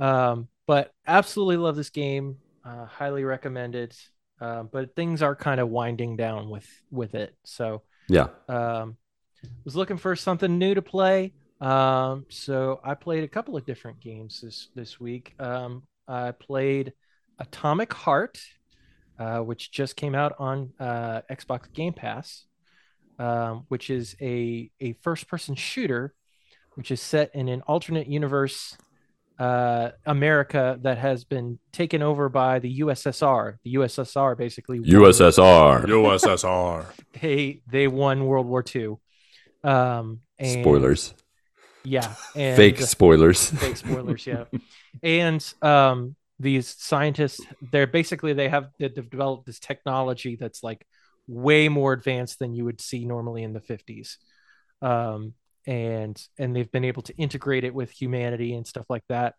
Um, but absolutely love this game. Uh, highly recommend it. Uh, but things are kind of winding down with with it. So
Yeah.
um, was looking for something new to play. Um, so I played a couple of different games this this week. Um, I played Atomic Heart, uh, which just came out on uh, Xbox Game Pass, um, which is a a first person shooter, which is set in an alternate universe. Uh, America that has been taken over by the USSR. The USSR basically
USSR.
USSR.
they they won World War II. Um, and
Spoilers.
yeah, and
Fake spoilers.
fake spoilers, yeah. And um, these scientists, they're basically they have they've developed this technology that's like way more advanced than you would see normally in the fifties. Um, and and they've been able to integrate it with humanity and stuff like that,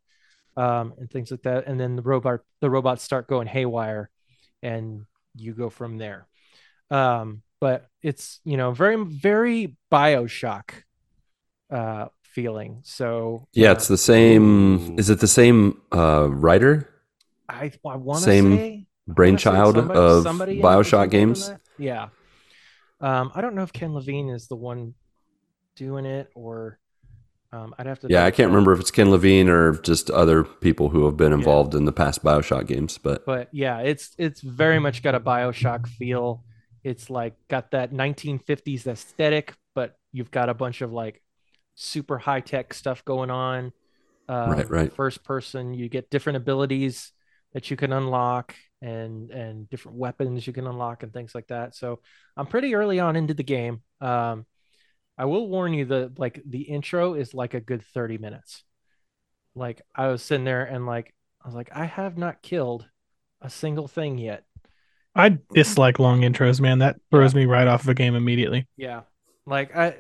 um, and things like that. And then the robot the robots start going haywire, and you go from there. Um, but it's you know very very Bioshock uh feeling. So
Yeah,
uh,
it's the same. Is it the same uh, writer,
I, I want to
Same
say
brainchild
somebody-
of
somebody
Bioshock games?
Yeah. Um, I don't know if Ken Levine is the one doing it or um, I'd have to.
Yeah, I can't remember if it's Ken Levine or just other people who have been involved in the past Bioshock games. But
But yeah, it's it's very much got a Bioshock feel. It's like got that 1950s aesthetic, but you've got a bunch of like super high tech stuff going on. Um,
Right, right.
First person, you get different abilities that you can unlock and and different weapons you can unlock and things like that. So I'm pretty early on into the game. Um, I will warn you that like the intro is like a good 30 minutes. Like I was sitting there and like I was like, I have not killed a single thing yet.
I dislike long intros, man. That throws me right off of a game immediately.
Yeah. Like I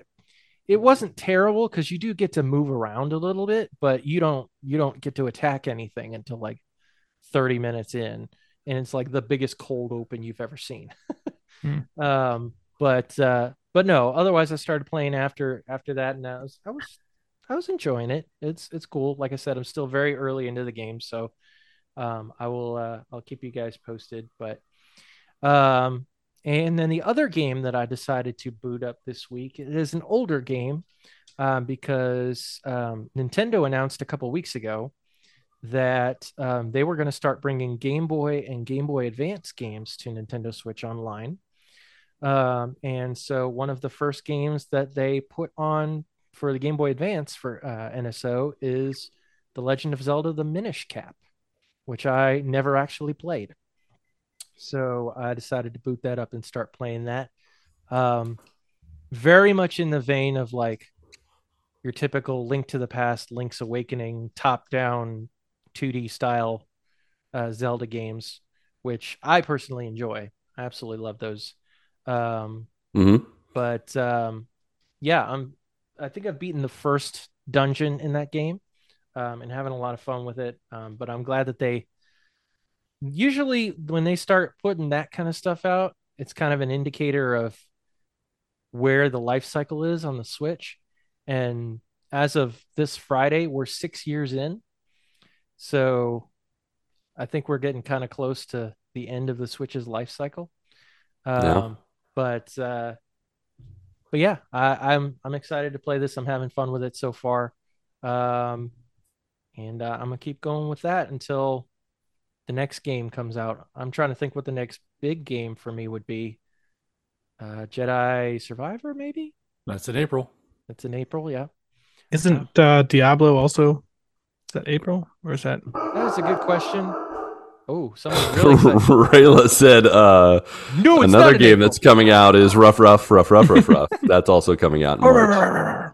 it wasn't terrible because you do get to move around a little bit, but you don't you don't get to attack anything until like 30 minutes in. And it's like the biggest cold open you've ever seen.
Hmm.
Um but uh but no, otherwise I started playing after after that and I was I was I was enjoying it. It's it's cool. Like I said, I'm still very early into the game, so um I will uh I'll keep you guys posted. But um and then the other game that I decided to boot up this week is an older game um, because um, Nintendo announced a couple weeks ago that um, they were going to start bringing Game Boy and Game Boy Advance games to Nintendo Switch Online. Um, and so one of the first games that they put on for the Game Boy Advance for uh, NSO is The Legend of Zelda: The Minish Cap, which I never actually played. So I decided to boot that up and start playing that. Um, very much in the vein of like your typical Link to the Past, Link's Awakening, top-down 2D style uh, Zelda games. which I personally enjoy. I absolutely love those. Um,
hmm
but um, yeah, I'm. I think I've beaten the first dungeon in that game, um, and having a lot of fun with it. Um, but I'm glad that they. Usually, when they start putting that kind of stuff out, it's kind of an indicator of where the life cycle is on the Switch. And as of this Friday, we're six years in, so I think we're getting kind of close to the end of the Switch's life cycle. Um. But uh, but yeah, I, I'm I'm excited to play this. I'm having fun with it so far, um, and uh, I'm gonna keep going with that until the next game comes out. I'm trying to think what the next big game for me would be. Uh, Jedi Survivor, maybe
That's in April.
that's in April. Yeah,
Isn't uh, Diablo also? Is that April or is that?
that is a good question. Oh, someone really.
Rayla said uh,
no, it's
another game
April.
that's coming out is Rough Rough Rough Rough Rough Rough. That's also coming out in March.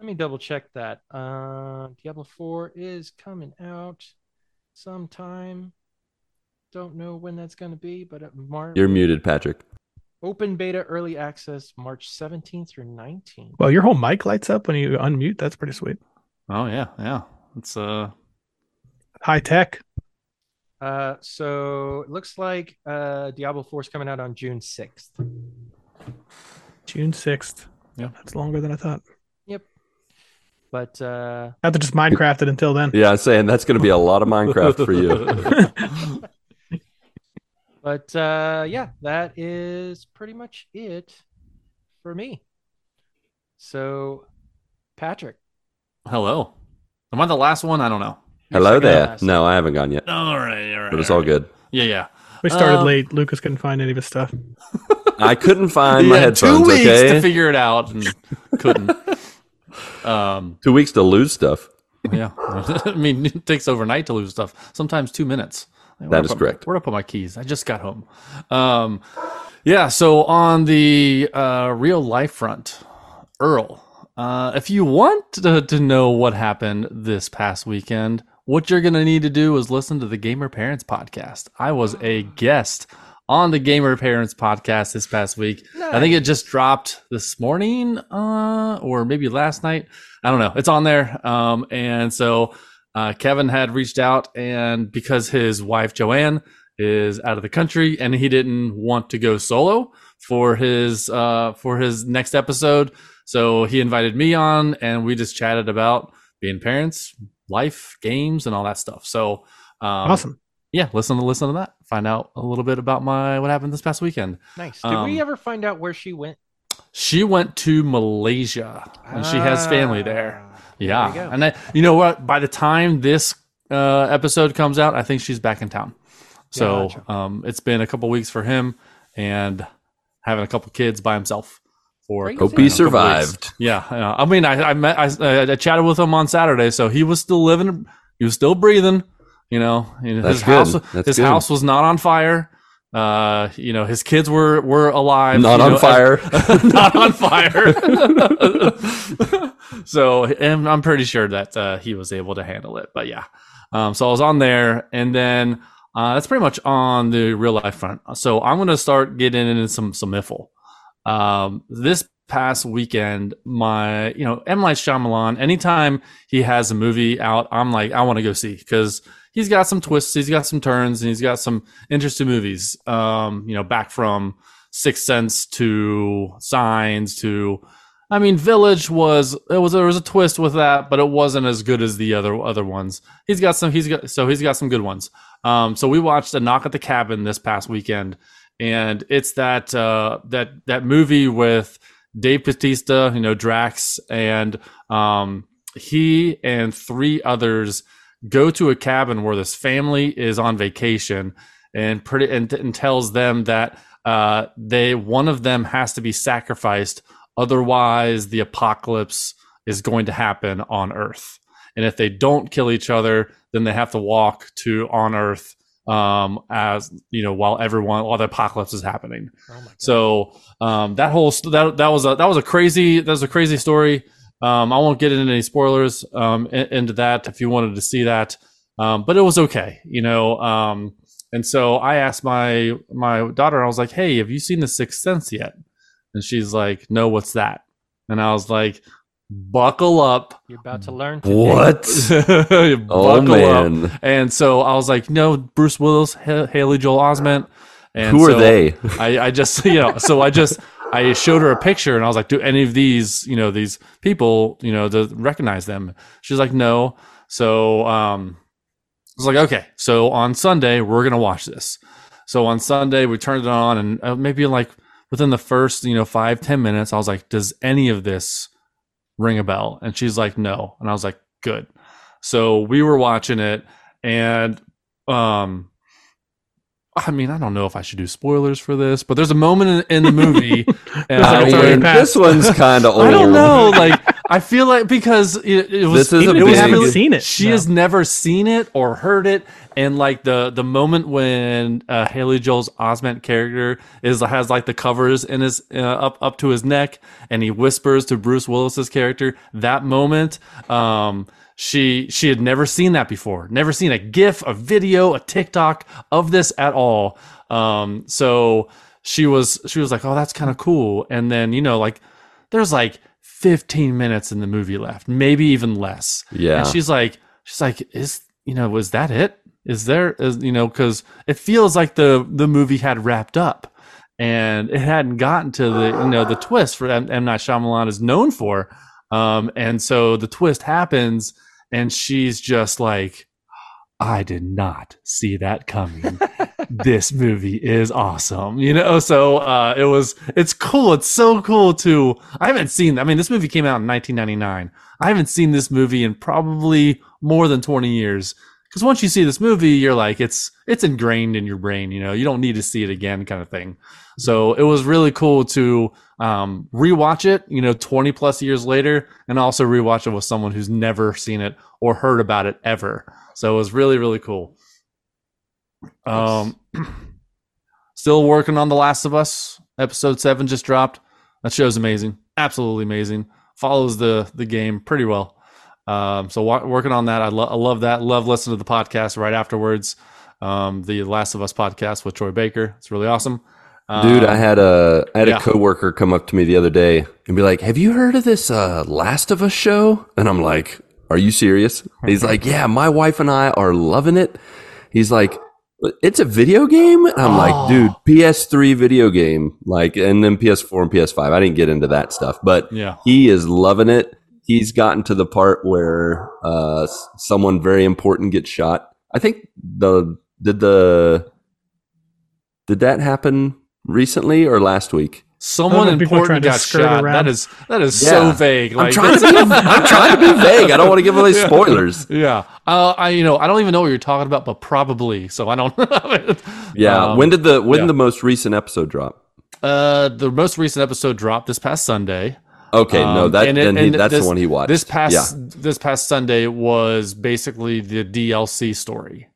Let me double check that. Uh, Diablo 4 is coming out sometime. Don't know when that's going to be, but at March.
You're muted, Patrick.
Open beta early access March 17th through 19th.
Well, your whole mic lights up when you unmute. That's pretty sweet.
Oh yeah, yeah. It's uh
High tech.
Uh, so it looks like uh, Diablo 4 is coming out on June 6th.
June sixth.
Yeah.
that's longer than I thought.
But uh,
I have to just Minecraft it until then.
Yeah, I'm saying that's going to be a lot of Minecraft for you.
but uh, yeah, that is pretty much it for me. So, Patrick,
hello. Am I the last one? I don't know.
Hello there. No, I haven't gone yet,
All right, all right.
but it's all good.
Yeah, yeah.
We started
Um,
late. Lucas couldn't find any of his stuff.
I couldn't find
He
my headphones.
two weeks
okay,
to figure it out and couldn't. um,
two weeks to lose stuff.
yeah. I mean, it takes overnight to lose stuff. Sometimes two minutes. Like,
That is
to put-
correct.
Where to put my keys? I just got home. Um, yeah. So on the uh, real life front, IRL. Uh, if you want to, to know what happened this past weekend, what you're gonna need to do is listen to the Gamer Parents podcast. I was a guest on the Gamer Parents podcast this past week. I think it just dropped this morning, uh, or maybe last night. I don't know. It's on there. Um, and so uh, Kevin had reached out, and because his wife Joanne is out of the country, and he didn't want to go solo for his uh, for his next episode, so he invited me on, and we just chatted about being parents, life, games, and all that stuff. So um,
awesome.
Yeah, listen to listen to that. Find out a little bit about my what happened this past weekend.
Nice. Did we
Um,
ever find out where she went?
She went to Malaysia and she has family there.
Ah,
Yeah,
you go.
and I, you know what? By the time this uh, episode comes out, I think she's back in town. So
Gotcha.
um, it's been a couple weeks for him and having a couple kids by himself. For a
Crazy.
Hope he
you know, couple weeks.
survived.
Yeah, yeah. I mean, I, I met, I, I chatted with him on Saturday, so he was still living, he was still breathing. You know,
That's
his
good.
house,
That's
his
good.
house was not on fire. Uh, you know, his kids were were alive.
Not on
know,
fire.
not on fire. so, and I'm pretty sure that uh, he was able to handle it. But yeah, um, so I was on there, and then uh, that's pretty much on the real life front. So I'm gonna start getting into some some miffle. Um, this past weekend, my you know M Night Shyamalan. Anytime he has a movie out, I'm like, I want to go see because he's got some twists, he's got some turns, and he's got some interesting movies. Um, you know, back from Sixth Sense to Signs to, I mean, Village was it was there was a twist with that, but it wasn't as good as the other other ones. He's got some. He's got so he's got some good ones. Um, so we watched a Knock at the Cabin this past weekend, and it's that uh, that that movie with Dave Bautista, you know Drax, and um, he and three others go to a cabin where this family is on vacation, and pretty and, and tells them that uh, they one of them has to be sacrificed, otherwise the apocalypse is going to happen on Earth. And if they don't kill each other, then they have to walk to on Earth um, as you know while everyone while the apocalypse is happening.
Oh.
So um, that whole that that was a that was a crazy that was a crazy story. Um, I won't get into any spoilers um, into that if you wanted to see that, um, but it was okay. You know, um, And so I asked my my daughter, I was like, "Hey, have you seen The Sixth Sense yet?" And she's like, "No, what's that?" And I was like, "Buckle up,
You're about to learn. Today.
What?
buckle
Oh
up."
man.
And so I was like, "No, Bruce Willis, H- Haley Joel Osment." And
Who are
so
they?
I, I just you know so I just I showed her a picture and I was like, do any of these you know these people you know to recognize them? She's like, no. So um, I was like, okay. So on Sunday we're gonna watch this. So on Sunday we turned it on and uh, maybe like within the first you know five ten minutes I was like, does any of this ring a bell? And she's like, no. And I was like, good. So we were watching it and um I mean, I don't know if I should do spoilers for this, but there's a moment in, in the movie. and
I mean, this one's kind of old.
I don't know. Like, I feel like because it, it was,
This is
Even
a
we
big-
haven't seen it,
she
no.
has never seen it or heard it, and like the the moment when uh, Haley Joel's Osment character is has like the covers in his uh, up up to his neck, and he whispers to Bruce Willis's character. That moment, um, she she had never seen that before, never seen a GIF, a video, a TikTok of this at all. Um, so she was she was like, oh, that's kind of cool, and then you know like there's like 15 minutes in the movie left, maybe even less.
Yeah.
And she's like, she's like, is you know, was that it? Is there is you know, because it feels like the the movie had wrapped up, and it hadn't gotten to the you know the twist for M, M Night Shyamalan is known for, um, and so the twist happens, and she's just like, I did not see that coming. this movie is awesome, you know. So uh, it was, it's cool. It's so cool to. I haven't seen. I mean, this movie came out in 1999. I haven't seen this movie in probably more than 20 years. Because once you see this movie, you're like, it's it's ingrained in your brain. You know, you don't need to see it again, kind of thing. So it was really cool to um, rewatch it. You know, 20 plus years later, and also rewatch it with someone who's never seen it or heard about it ever. So it was really really cool. Um, still working on The Last of Us. Episode seven just dropped. That show's amazing, absolutely amazing. Follows the the game pretty well. Um, so wa- working on that. I, lo- I love that. Love listening to the podcast right afterwards. Um, the Last of Us podcast with Troy Baker. It's really awesome.
Dude, I
Um,
had a I had
yeah.
a coworker come up to me the other day and be like, "Have you heard of this uh, Last of Us show?" And I'm like, "Are you serious?" He's like, "Yeah, my wife and I are loving it." He's like, "It's a video game?" And I'm like, "Dude, PS3 video game, like, and then PS4 and PS5. I didn't get into that stuff, but
Yeah.
he is loving it. He's gotten to the part where uh, someone very important gets shot. I think the did the did that happen recently or last week?
Someone
I don't know, people are trying
important got shot.
around.
That is that is so
Yeah.
vague.
I'm trying to be I'm trying to be vague. I don't want to give away
Yeah.
spoilers.
Yeah. Uh, I you know I don't even know what you're talking about, but probably. So I don't.
Yeah.
Um,
when did the when
yeah.
did the most recent episode drop?
uh the most recent episode dropped this past Sunday.
Okay, no,
Um,
that
and it-
then he, that's
this-
the one he watched.
This past
yeah.
this past Sunday was basically the DLC story.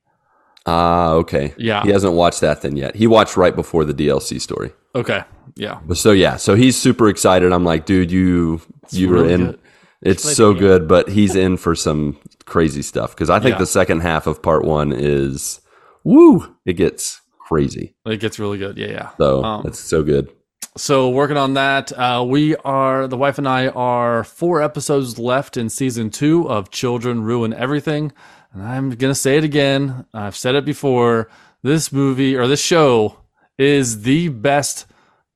Ah, okay.
Yeah.
He hasn't watched that then yet. He watched right before the DLC story.
Okay. Yeah.
So yeah, so he's super excited. I'm like, dude, you you were
really
in.
good.
It's so good, but he's in for some crazy stuff because I think
Yeah.
the second half of part one is woo. It gets crazy.
It gets really good. Yeah. Yeah.
So
Um,
it's so good.
So working on that, uh, we are the wife and I are four episodes left in season two of Children Ruin Everything, and I'm gonna say it again. I've said it before. This movie or this show is the best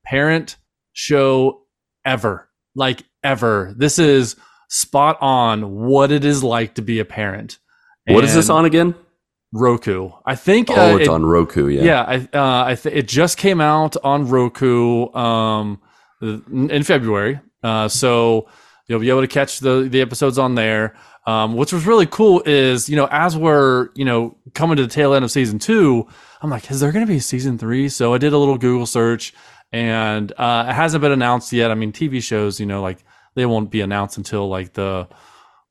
parent show ever, like ever. This is spot on what it is like to be a parent.
What is this on again?
Roku. I think.
Oh,
uh,
it's
it-
on Roku. Yeah.
yeah, I, uh, I th- it just came out on Roku um, in in February, uh, so you'll be able to catch the the episodes on there. Um, which was really cool is you know as we're you know coming to the tail end of season two, I'm like, is there going to be a season three? So I did a little Google search, and uh, it hasn't been announced yet. I mean, TV shows, you know, like they won't be announced until like the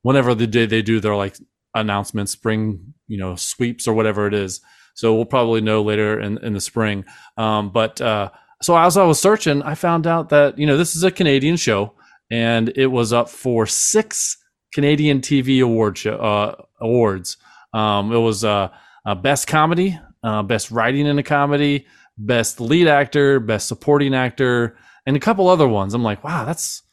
whenever the day they do their like announcements, spring, you know, sweeps or whatever it is. So we'll probably know later in, in the spring. Um, but uh, so as I was searching, I found out that you know this is a Canadian show, and it was up for six Canadian TV award show uh, awards. Um, it was uh, uh, best comedy, uh, best writing in a comedy, best lead actor, best supporting actor, and a couple other ones. I'm like, wow, that's.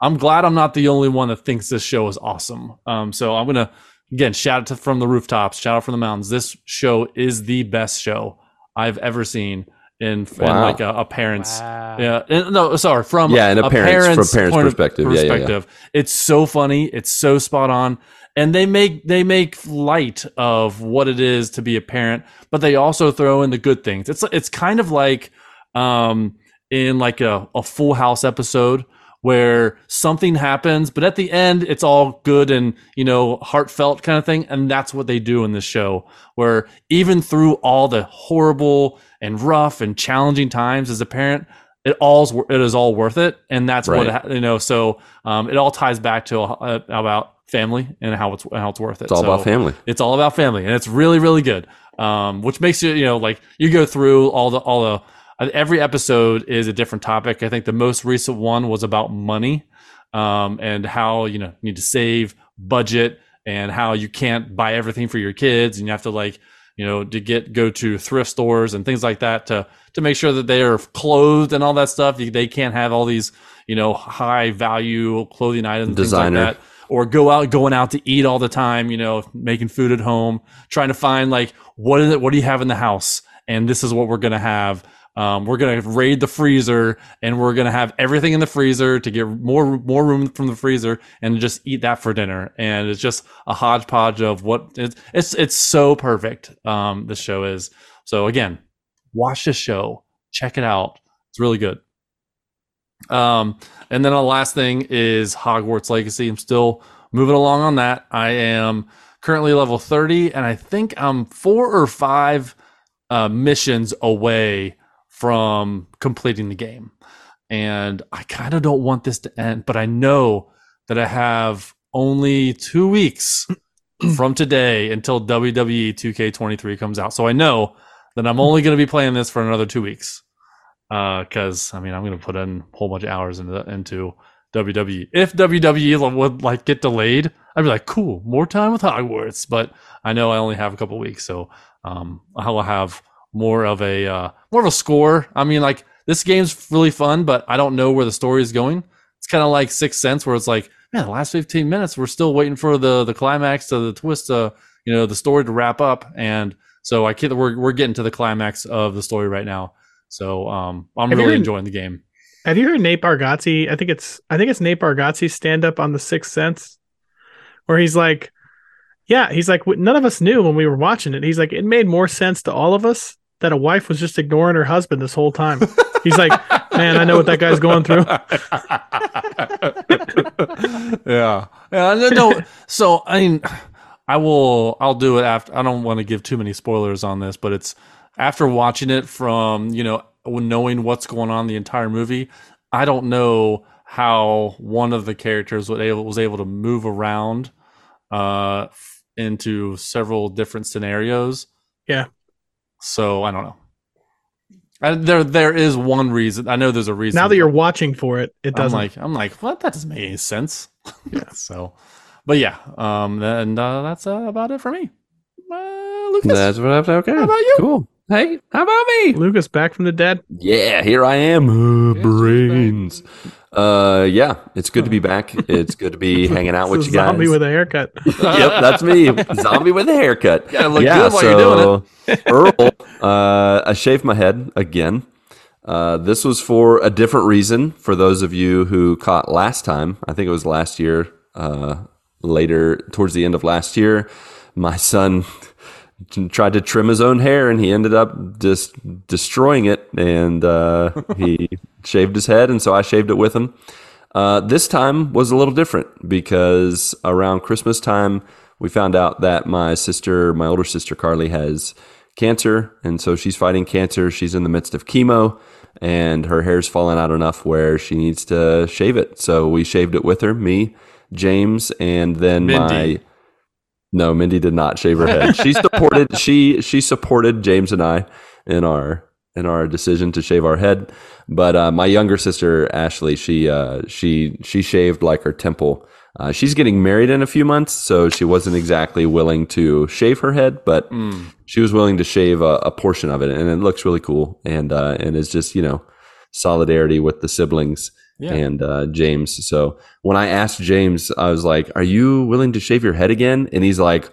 I'm glad I'm not the only one that thinks this show is awesome. Um, so I'm gonna again shout out to, from the rooftops, shout out from the mountains. This show is the best show I've ever seen in, in
Wow.
like a, a parent's
Wow.
yeah, and- no, sorry, from
Yeah, and a parent's- from parent's
point of
perspective. Yeah, yeah, yeah.
It's so funny. It's so spot on, and they make they make light of what it is to be a parent, but they also throw in the good things. It's it's kind of like um in like a, a Full House episode where something happens, but at the end it's all good and you know heartfelt kind of thing, and that's what they do in this show. Where even through all the horrible and rough and challenging times as a parent, it all's it is all worth it, and that's what
Right.
it you know. So um, it all ties back to uh, about family and how it's how it's worth it.
It's all
So
about family.
It's all about family, and it's really really good. Um, which makes you you know like you go through all the all the every episode is a different topic. I think the most recent one was about money um, and how you know you need to save, budget, and how you can't buy everything for your kids, and you have to like you know to get go to thrift stores and things like that to to make sure that they are clothed and all that stuff. They can't have all these you know high value clothing items,
Designer.
like that. Or go out, going out to eat all the time. You know, making food at home, trying to find like what is it? What do you have in the house? And this is what we're gonna have. Um, we're gonna raid the freezer, and we're gonna have everything in the freezer to get more more room from the freezer, and just eat that for dinner. And it's just a hodgepodge of what it's it's it's so perfect. Um, this show is so again, watch this show, check it out. It's really good. Um, and then the last thing is Hogwarts Legacy. I'm still moving along on that. I am currently level 30, and I think I'm four or five uh, missions away from completing the game. And I kind of don't want this to end, but I know that I have only two weeks from today until WWE 2K23 comes out. So I know that I'm only going to be playing this for another two weeks. Because I mean, I'm going to put in a whole bunch of hours into into WWE. If WWE would like get delayed, I'd be like, cool, more time with Hogwarts. But I know I only have a couple weeks, so um, I'll have more of a uh, more of a score. I mean, like this game's really fun, but I don't know where the story is going. It's kind of like Sixth Sense, where it's like, man, the last 15 minutes, we're still waiting for the the climax to the twist, to you know, the story to wrap up, and so I can't. We're we're getting to the climax of the story right now. So um, I'm
Have
really
heard-
enjoying the game.
Have you heard Nate Bargatze? I think it's I think it's Nate Bargatze's stand up on the Sixth Sense, where he's like, yeah, he's like none of us knew when we were watching it. He's like it made more sense to all of us that a wife was just ignoring her husband this whole time. He's like, man, I know what that guy's going through.
yeah, yeah. No, so I mean, I will. I'll do it after. I don't want to give too many spoilers on this, but it's after watching it from you know knowing what's going on the entire movie. I don't know how one of the characters was able was able to move around uh into several different scenarios.
Yeah.
So I don't know. I, there, there is one reason. I know there's a reason.
Now that you're watching for it, it doesn't.
I'm
doesn't.
like, I'm like, what? That doesn't make any sense. Yeah. so, but yeah, um, and uh, that's uh, about it for me. Uh, Lucas,
That's what I have to. Okay.
How about you?
Cool. Hey, how about me?
Lucas back from the dead.
Yeah, here I am. Uh, brains. Uh, yeah, it's good to be back. It's good to be hanging out with
It's
you
a
guys.
Zombie with a haircut.
yep, that's me. Zombie with a haircut.
Gotta look good while you're doing
IRL, uh, I shaved my head again. Uh, this was for a different reason. For those of you who caught last time, I think it was last year, uh, later towards the end of last year, my son tried to trim his own hair and he ended up just destroying it and uh, he shaved his head and so i shaved it with him. Uh, this time was a little different because around christmas time we found out that my sister my older sister carly has cancer and so she's fighting cancer. She's in the midst of chemo and her hair's fallen out enough where she needs to shave it. So we shaved it with her me james and then
Mindy.
my no, Mindy did not shave her head. She supported she she supported James and I in our in our decision to shave our head. But uh, my younger sister Ashley, she uh, she she shaved like her temple Uh, she's getting married in a few months, so she wasn't exactly willing to shave her head, but she was willing to shave a, a portion of it, and it looks really cool. And uh, and is just you know solidarity with the siblings
Yeah.
and uh, James. So when I asked James, I was like, "Are you willing to shave your head again?" And he's like,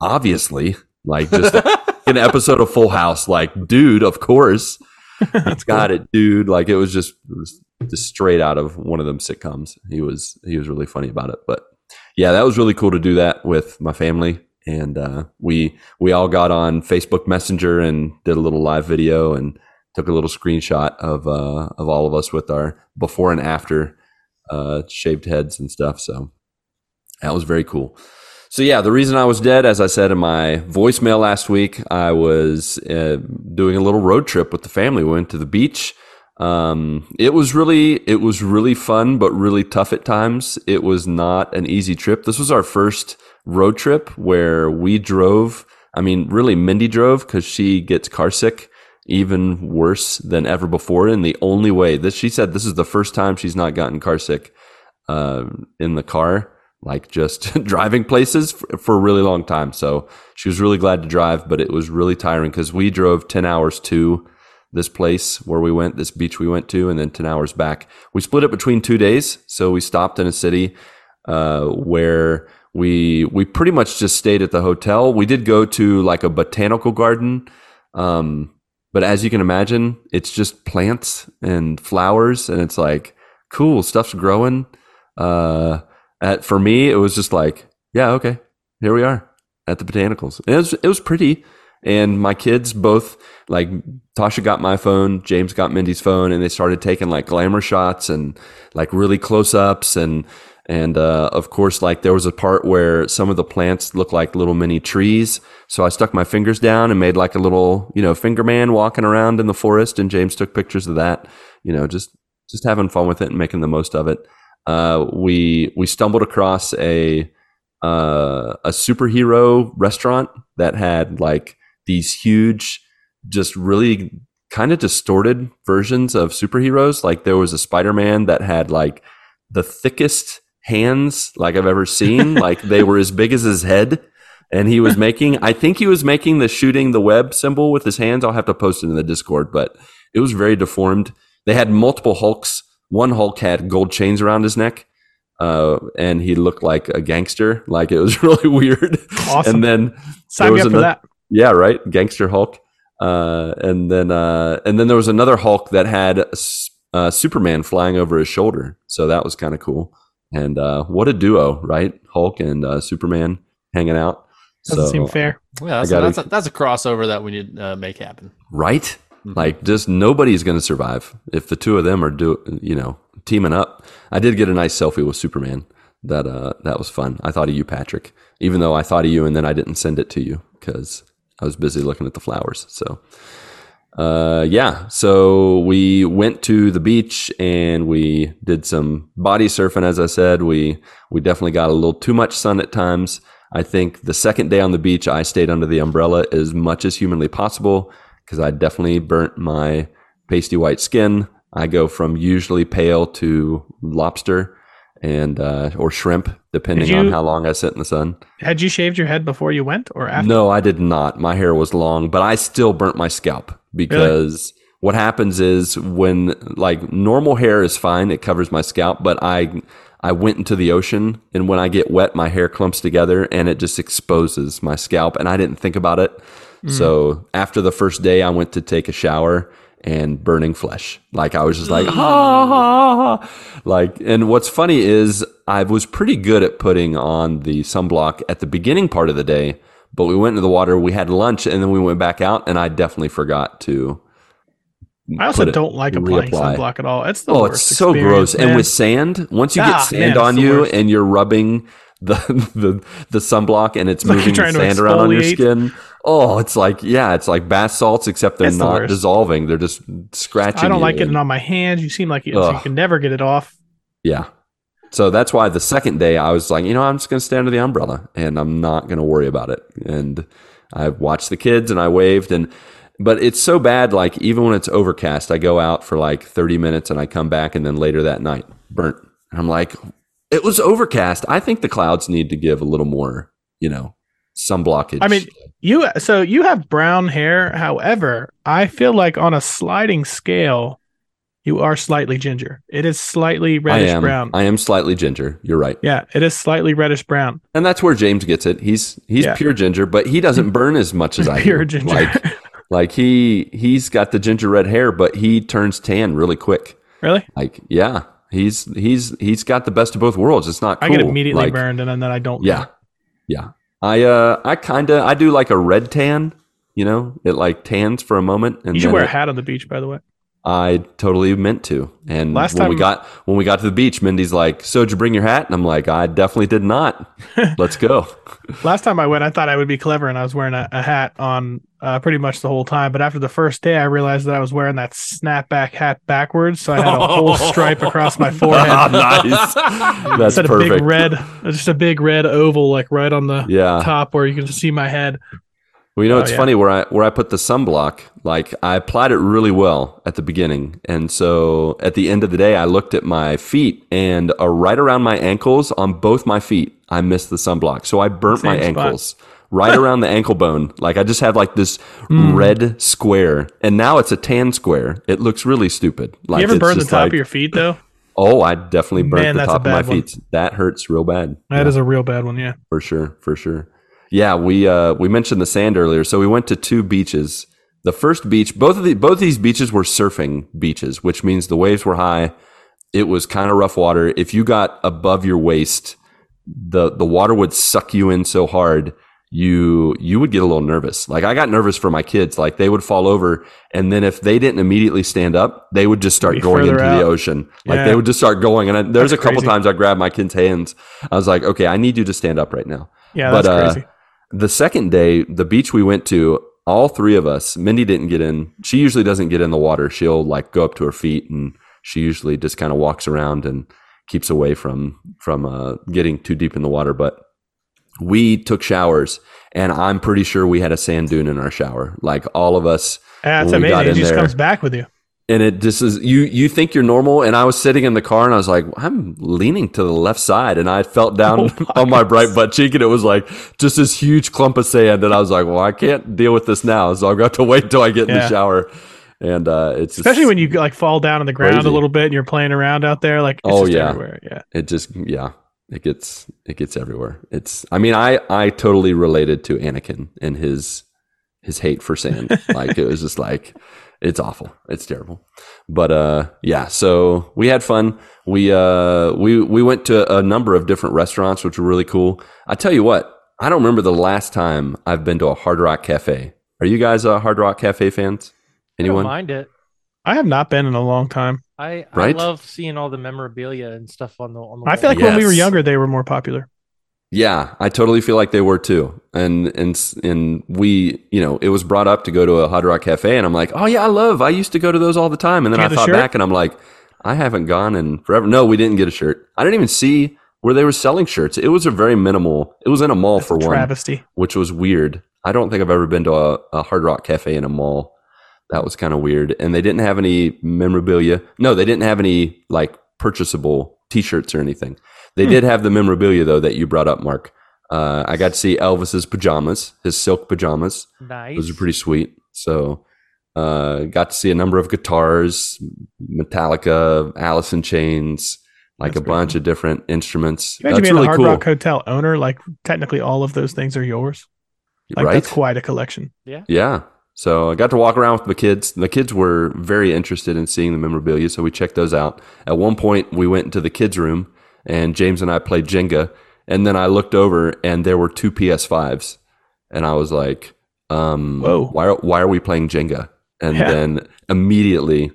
"Obviously." Like just an episode of Full House, like, dude, of course.
That's
Got it, dude. Like it was just it was just straight out of one of them sitcoms. He was he was really funny about it. But yeah, that was really cool to do that with my family. And uh, we we all got on Facebook Messenger and did a little live video and took a little screenshot of uh, of all of us with our before and after uh, shaved heads and stuff. So that was very cool. So yeah, the reason I was dead, as I said in my voicemail last week, I was uh, doing a little road trip with the family. We went to the beach. Um, it was really, it was really fun, but really tough at times. It was not an easy trip. This was our first road trip where we drove. I mean, really, Mindy drove because she gets car sick even worse than ever before. And the only way that she said this is the first time she's not gotten car sick uh, in the car, like just driving places for, for a really long time. So she was really glad to drive, but it was really tiring because we drove 10 hours to this place where we went, this beach we went to, and then 10 hours back. We split it between two days. So we stopped in a city uh, where we we pretty much just stayed at the hotel. We did go to like a botanical garden. Um, but as you can imagine, it's just plants and flowers, and it's like cool stuff's growing. Uh, at, for me, it was just like, yeah, okay, here we are at the botanicals. It was it was pretty, and my kids both like Tasha got my phone, James got Mindy's phone, and they started taking like glamour shots and like really close ups and and uh, of course like there was a part where some of the plants looked like little mini trees. So i stuck my fingers down and made like a little you know finger man walking around in the forest and james took pictures of that you know just just having fun with it and making the most of it. Uh, we we stumbled across a uh, a superhero restaurant that had like these huge just really kind of distorted versions of superheroes. Like there was a spider-man that had like the thickest hands like I've ever seen. like they were as big as his head. And he was making, I think he was making the shooting the web symbol with his hands. I'll have to post it in the Discord, but it was very deformed. They had multiple Hulks. One Hulk had gold chains around his neck. Uh, and he looked like a gangster. Like it was really weird.
Awesome.
And then
Sign me up for that.
yeah, right. Gangster Hulk. Uh, and then uh, and then there was another Hulk that had uh, Superman flying over his shoulder. So that was kind of cool. And uh, what a duo, right? Hulk and uh, Superman hanging out.
Doesn't
so,
seem fair.
Yeah, that's,
gotta-
that's, a, that's a crossover that we need to uh, make happen.
right?
Mhm.
Like just nobody's going to survive if the two of them are do you know teaming up. I did get a nice selfie with Superman. That uh that was fun. I thought of you, Patrick. Even though I thought of you, and then I didn't send it to you because I was busy looking at the flowers. So, uh, yeah. So we went to the beach and we did some body surfing. As I said, we we definitely got a little too much sun at times. I think the second day on the beach, I stayed under the umbrella as much as humanly possible because I definitely burnt my pasty white skin. I go from usually pale to lobster and uh, or shrimp, depending
Did
on how long I sit in the sun.
Had you shaved your head before you went or after?
No, I did not. My hair was long, but I still burnt my scalp because what happens is when like normal hair is fine, it covers my scalp, but I I went into the ocean and when I get wet, my hair clumps together and it just exposes my scalp and I didn't think about it. So after the first day, I went to take a shower and burning flesh. Like I was just like, ha, ha, ha. Like, and what's funny is I was pretty good at putting on the sunblock at the beginning part of the day, but we went into the water, we had lunch, and then we went back out, and I definitely forgot to.
I also don't like applying
reapply.
sunblock at all. It's the
Oh,
worst.
it's so gross. And with sand, once you
Ah,
get sand
it's
on you
worst.
and you're rubbing the the the sunblock and it's,
like
moving
you're
the
trying to
sand around on your skin. Oh, it's like yeah, it's like bath salts except they're
It's
not
worst.
dissolving. They're just scratching.
I don't like getting on my hands. You seem like so you can never get it off.
Yeah. So that's why the second day I was like, you know, I'm just going to stay under the umbrella and I'm not going to worry about it. And I watched the kids and I waved and but it's so bad like even when it's overcast, I go out for like 30 minutes and I come back and then later that night burnt. And I'm like It was overcast. I think the clouds need to give a little more, you know, sun blockage.
I mean, you so you have brown hair. However, I feel like on a sliding scale, you are slightly ginger. It is slightly
I
reddish
am.
brown.
I am slightly ginger. You're right.
yeah, it is slightly reddish brown.
And that's where James gets it. He's he's
Yeah.
pure ginger, but he doesn't burn as much as I
Pure
do.
ginger.
Like like he he's got the ginger red hair, but he turns tan really quick.
really?
Like yeah, he's he's he's got the best of both worlds. It's not.
I
Cool.
get immediately
Like,
burned, and then I don't.
Yeah, yeah. I uh I kind of I do like a red tan. You know, it like tans for a moment, and
You should
then
wear a hat on the beach, by the way.
I totally meant to. And
Last
when we got when we got to the beach, Mindy's like, "So did you bring your hat?" And I'm like, "I definitely did not." Let's go.
Last time I went, I thought I would be clever, and I was wearing a, a hat on uh, pretty much the whole time. But after the first day, I realized that I was wearing that snapback hat backwards, so I had a whole stripe across my forehead.
nice. That's
Instead of a big
perfect.
red, just a big red oval, like right on the
Yeah.
top where you can just see my head.
Well, you know,
Oh,
it's
yeah.
funny where I where I put the sunblock. Like I applied it really well at the beginning, and so at the end of the day, I looked at my feet, and uh, right around my ankles on both my feet, I missed the sunblock. So I burnt my
spot.
ankles right around the ankle bone. Like I just had like this
Hmm.
red square, and now it's a tan square. It looks really stupid. Like
you ever burn the top
like-
of your feet though?
Oh, I definitely burnt
Man,
the top of my
one.
feet. That hurts real bad.
That is
Yeah,
a real bad one. Yeah.
for sure, for sure. Yeah, we uh we mentioned the sand earlier, so we went to two beaches. The first beach, both of the both of these beaches were surfing beaches, which means the waves were high. It was kind of rough water. If you got above your waist, the the water would suck you in so hard you you would get a little nervous. Like I got nervous for my kids. Like they would fall over, and then if they didn't immediately stand up, they would just start
Be
going into
out.
the ocean. Like
Yeah.
they would just start going. And I, there's
That's
a couple
crazy.
times I grabbed my kid's hands. I was like, okay, I need you to stand up right now.
Yeah,
But,
that's
uh,
crazy.
The second day, the beach we went to, all three of us, Mindy didn't get in. She usually doesn't get in the water. She'll like go up to her feet and she usually just kind of walks around and keeps away from from uh, getting too deep in the water. But we took showers and I'm pretty sure we had a sand dune in our shower. Like all of us
That's
we got
amazing. It just
there-
comes back with you.
And it just is you you think you're normal and i was sitting in the car and i was like i'm leaning to the left side and i felt down
Oh
on my bright butt cheek and it was like just this huge clump of sand and i was like well i can't deal with this now so i've got to wait till i get in the shower and uh it's
Especially when you like fall down on the ground
Crazy.
a little bit and you're playing around out there. Like, it's
Oh,
just
yeah.
everywhere. Yeah.
it just yeah it gets it gets everywhere it's i mean i i totally related to anakin and his his hate for sand like it was just like it's awful it's terrible but uh yeah so we had fun we uh we we went to a number of different restaurants which were really cool i tell you what i don't remember the last time i've been to a hard rock cafe are you guys uh, hard rock cafe fans
I don't
anyone
mind it.
I have not been in a long time.
I,
Right?
I love seeing all the memorabilia and stuff on the on the.
I feel
wall.
like when we were younger, they were more popular.
Yeah, I totally feel like they were too. And and and we, you know, it was brought up to go to a Hard Rock Cafe, and I'm like, oh yeah, I love. I used to go to those all the time. And then I thought
shirt?
back, and I'm like, I haven't gone in forever. No, we didn't get a shirt. I didn't even see where they were selling shirts. It was a very minimal. It was in a mall
That's
for
a
one,
travesty.
which was weird. I don't think I've ever been to a, a Hard Rock Cafe in a mall. That was kind of weird. And they didn't have any memorabilia. No, they didn't have any like purchasable T-shirts or anything. They
Hmm.
did have the memorabilia though that you brought up, Marc. Uh, I got to see Elvis's pajamas, his silk pajamas.
nice.
Those are pretty sweet. So, uh, got to see a number of guitars, Metallica, Alice in Chains, like
That's
a
pretty
bunch of different instruments.
Imagine
That's
being
really
a Hard
cool,
Rock Hotel owner. Like, technically, all of those things are yours. Like,
right?
that's quite a collection.
Yeah. Yeah. So I got to walk around with the kids. The kids were very interested in seeing the memorabilia, so we checked those out. At one point, we went into the kids' room, and James and I played Jenga. And then I looked over, and there were two PS5s, and I was like, um,
Whoa.
Why are, why are we playing Jenga?" And
Yeah.
then immediately,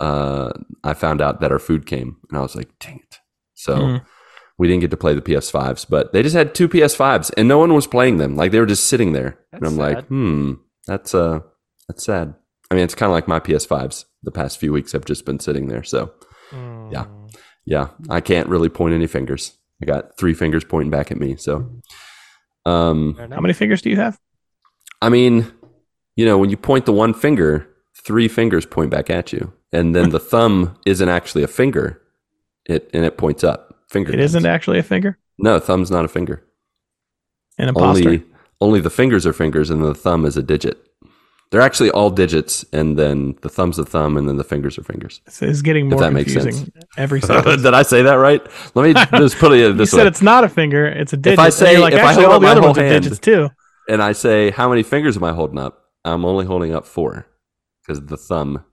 uh, I found out that our food came, and I was like, "Dang it!" So.
Mm.
We didn't get to play the PS5s, but they just had two PS5s and no one was playing them. Like they were just sitting there. and I'm like, hmm, that's uh that's sad. I mean, it's kind of like my PS5s. The past few weeks have just been sitting there. So.
Mm.
yeah, I can't really point any fingers. I got three fingers pointing back at me. So, um,
How many fingers do you have?
I mean, you know, when you point the one finger, three fingers point back at you, and then the thumb isn't actually a finger. It and it points up. Finger.
It
guns.
isn't actually a finger.
No, thumb's not a finger.
An imposter.
Only only the fingers are fingers, and the thumb is a digit. They're actually all digits, and then the thumb's a thumb, and then the fingers are fingers.
It's- It's getting more
that makes
confusing
sense.
every sentence.
Did I say that right? Let me just put it this way.
you
this
said it's not a finger; it's a digit.
If
I
say-
like,
if I
actually,
hold
all the
my
other
whole
ones are
hand-
digits too.
and I say, how many fingers am I holding up? I'm only holding up four because the thumb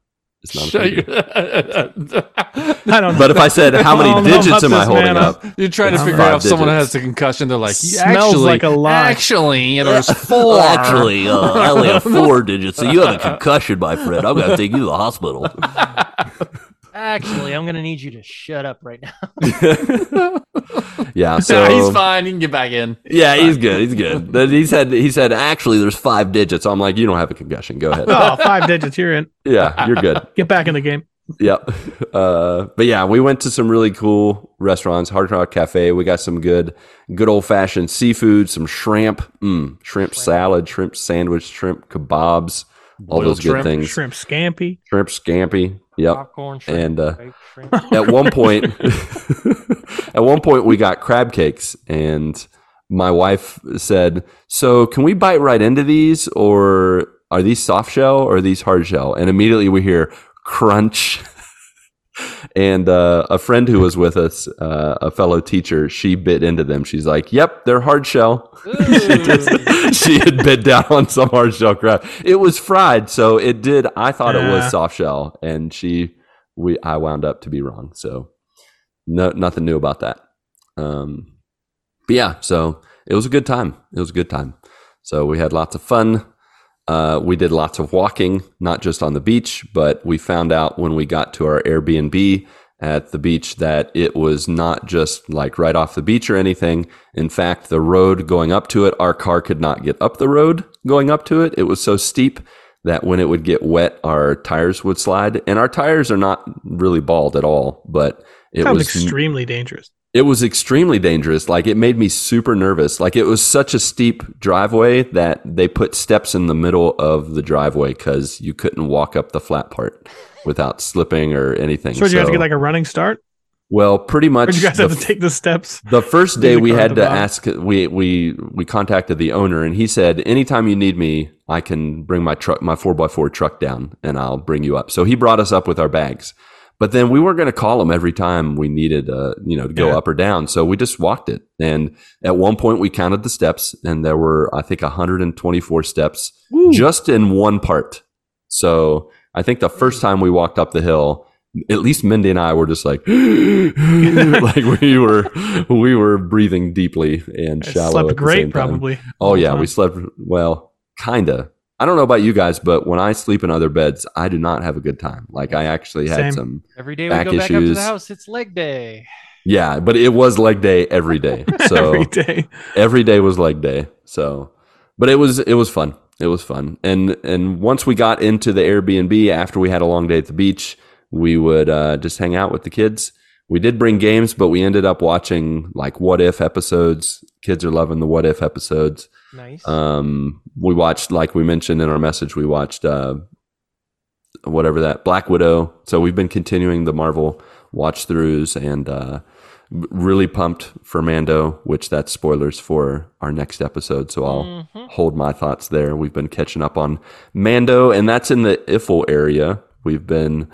is not a
Shut
I don't. know.
But if I said, how many
I
digits am I holding
man.
up?
You're trying to figure out if someone has a concussion. They're like,
Smells
actually,
like a lie.
Actually, there's
Well,
four.
actually, uh, I only have four digits, so you have a concussion, my friend. I'm going to take you to the hospital.
Actually, I'm gonna need you to shut up right now.
Yeah, so
Nah, he's fine. You can get back in.
Yeah, he's good. He's good. Then he said he said actually there's five digits. I'm like, you don't have a concussion. Go ahead.
oh, five digits. You're in.
Yeah, you're good.
Get back in the game.
Yep. Uh, but yeah, we went to some really cool restaurants. Hard Rock Cafe. We got some good, good old fashioned seafood. Some shrimp, mm, shrimp salad, shrimp sandwich, shrimp kebabs. All
Boiled
those good
shrimp.
things.
Shrimp scampi.
Shrimp scampi. Yep.
Popcorn, shrimp,
And uh,
shrimp.
at one point at one point we got crab cakes and my wife said so can we bite right into these or are these soft shell or are these hard shell and immediately we hear crunch and uh, a friend who was with us uh, a fellow teacher she bit into them she's like yep they're hard shell
Ooh.
she had bit down on some hard shell crab. It was fried, so it did. I thought it was soft shell, and she, we, I wound up to be wrong. So, no, nothing new about that. Um, but yeah, so it was a good time. It was a good time. So we had lots of fun. Uh, we did lots of walking, not just on the beach, but we found out when we got to our Airbnb at the beach that it was not just like right off the beach or anything. In fact, the road going up to it, our car could not get up the road going up to it. It was so steep that when it would get wet, our tires would slide. And our tires are not really bald at all, but it
Sounds
was
extremely dangerous.
It was extremely dangerous. Like it made me super nervous. Like it was such a steep driveway that they put steps in the middle of the driveway because you couldn't walk up the flat part without slipping or anything.
So, did you have to get like a running start?
well, pretty much.
Or you guys
the
have to take the steps?
the first day we had to ask we we we contacted the owner and he said anytime you need me I can bring my truck my 4x4 truck down and I'll bring you up. So he brought us up with our bags. But then we weren't going to call them every time we needed uh you know to go
Yeah.
up or down. So we just walked it. And at one point we counted the steps and there were I think 124 steps just in one part. So I think the first time we walked up the hill at least Mindy and I were just like, like we were, we were breathing deeply and
I
shallow.
slept
the
great,
same time.
probably.
Oh yeah, we slept well, kinda. I don't know about you guys, but when I sleep in other beds, I do not have a good time. Like I actually had
Same.
some,
Every day we
Back
go back up to
issues.
the house, it's leg day.
yeah, but it was leg day every day. So
every day.
every day was leg day. So, but it was it was fun. It was fun. And and once we got into the Airbnb after we had a long day at the beach, we would uh, just hang out with the kids. We did bring games, but we ended up watching like what if episodes. Kids are loving the what if episodes.
Nice.
Um, we watched, like we mentioned in our message, we watched uh, whatever that Black Widow. So we've been continuing the Marvel watch throughs and uh, really pumped for Mando, which that's spoilers for our next episode. So I'll
Mhm.
hold my thoughts there. We've been catching up on Mando, and that's in the Iffle area. We've been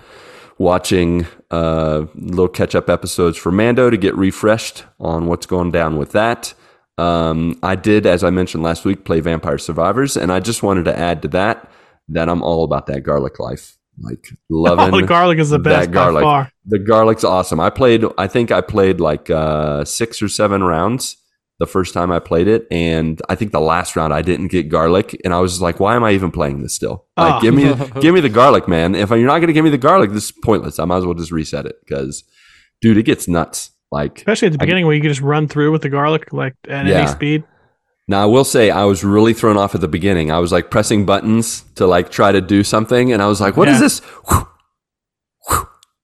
watching uh, little catch up episodes for Mando to get refreshed on what's going down with that. Um, I did, as I mentioned last week, play Vampire Survivors, and I just wanted to add to that that I'm all about that garlic life. Like loving
Oh, the garlic is the
that
best
garlic.
by far.
the garlic's awesome. I played, I think I played like uh, six or seven rounds the first time I played it, and I think the last round I didn't get garlic, and I was like, why am I even playing this still? Like,
Oh.
give me, give me the garlic, man. If you're not going to give me the garlic, this is pointless. I might as well just reset it because, dude, it gets nuts. Like,
Especially at the
I-
beginning where you can just run through with the garlic like at
Yeah.
any speed.
Now I will say I was really thrown off at the beginning. I was like pressing buttons to like try to do something, and I was like, "What is
Yeah.
this?"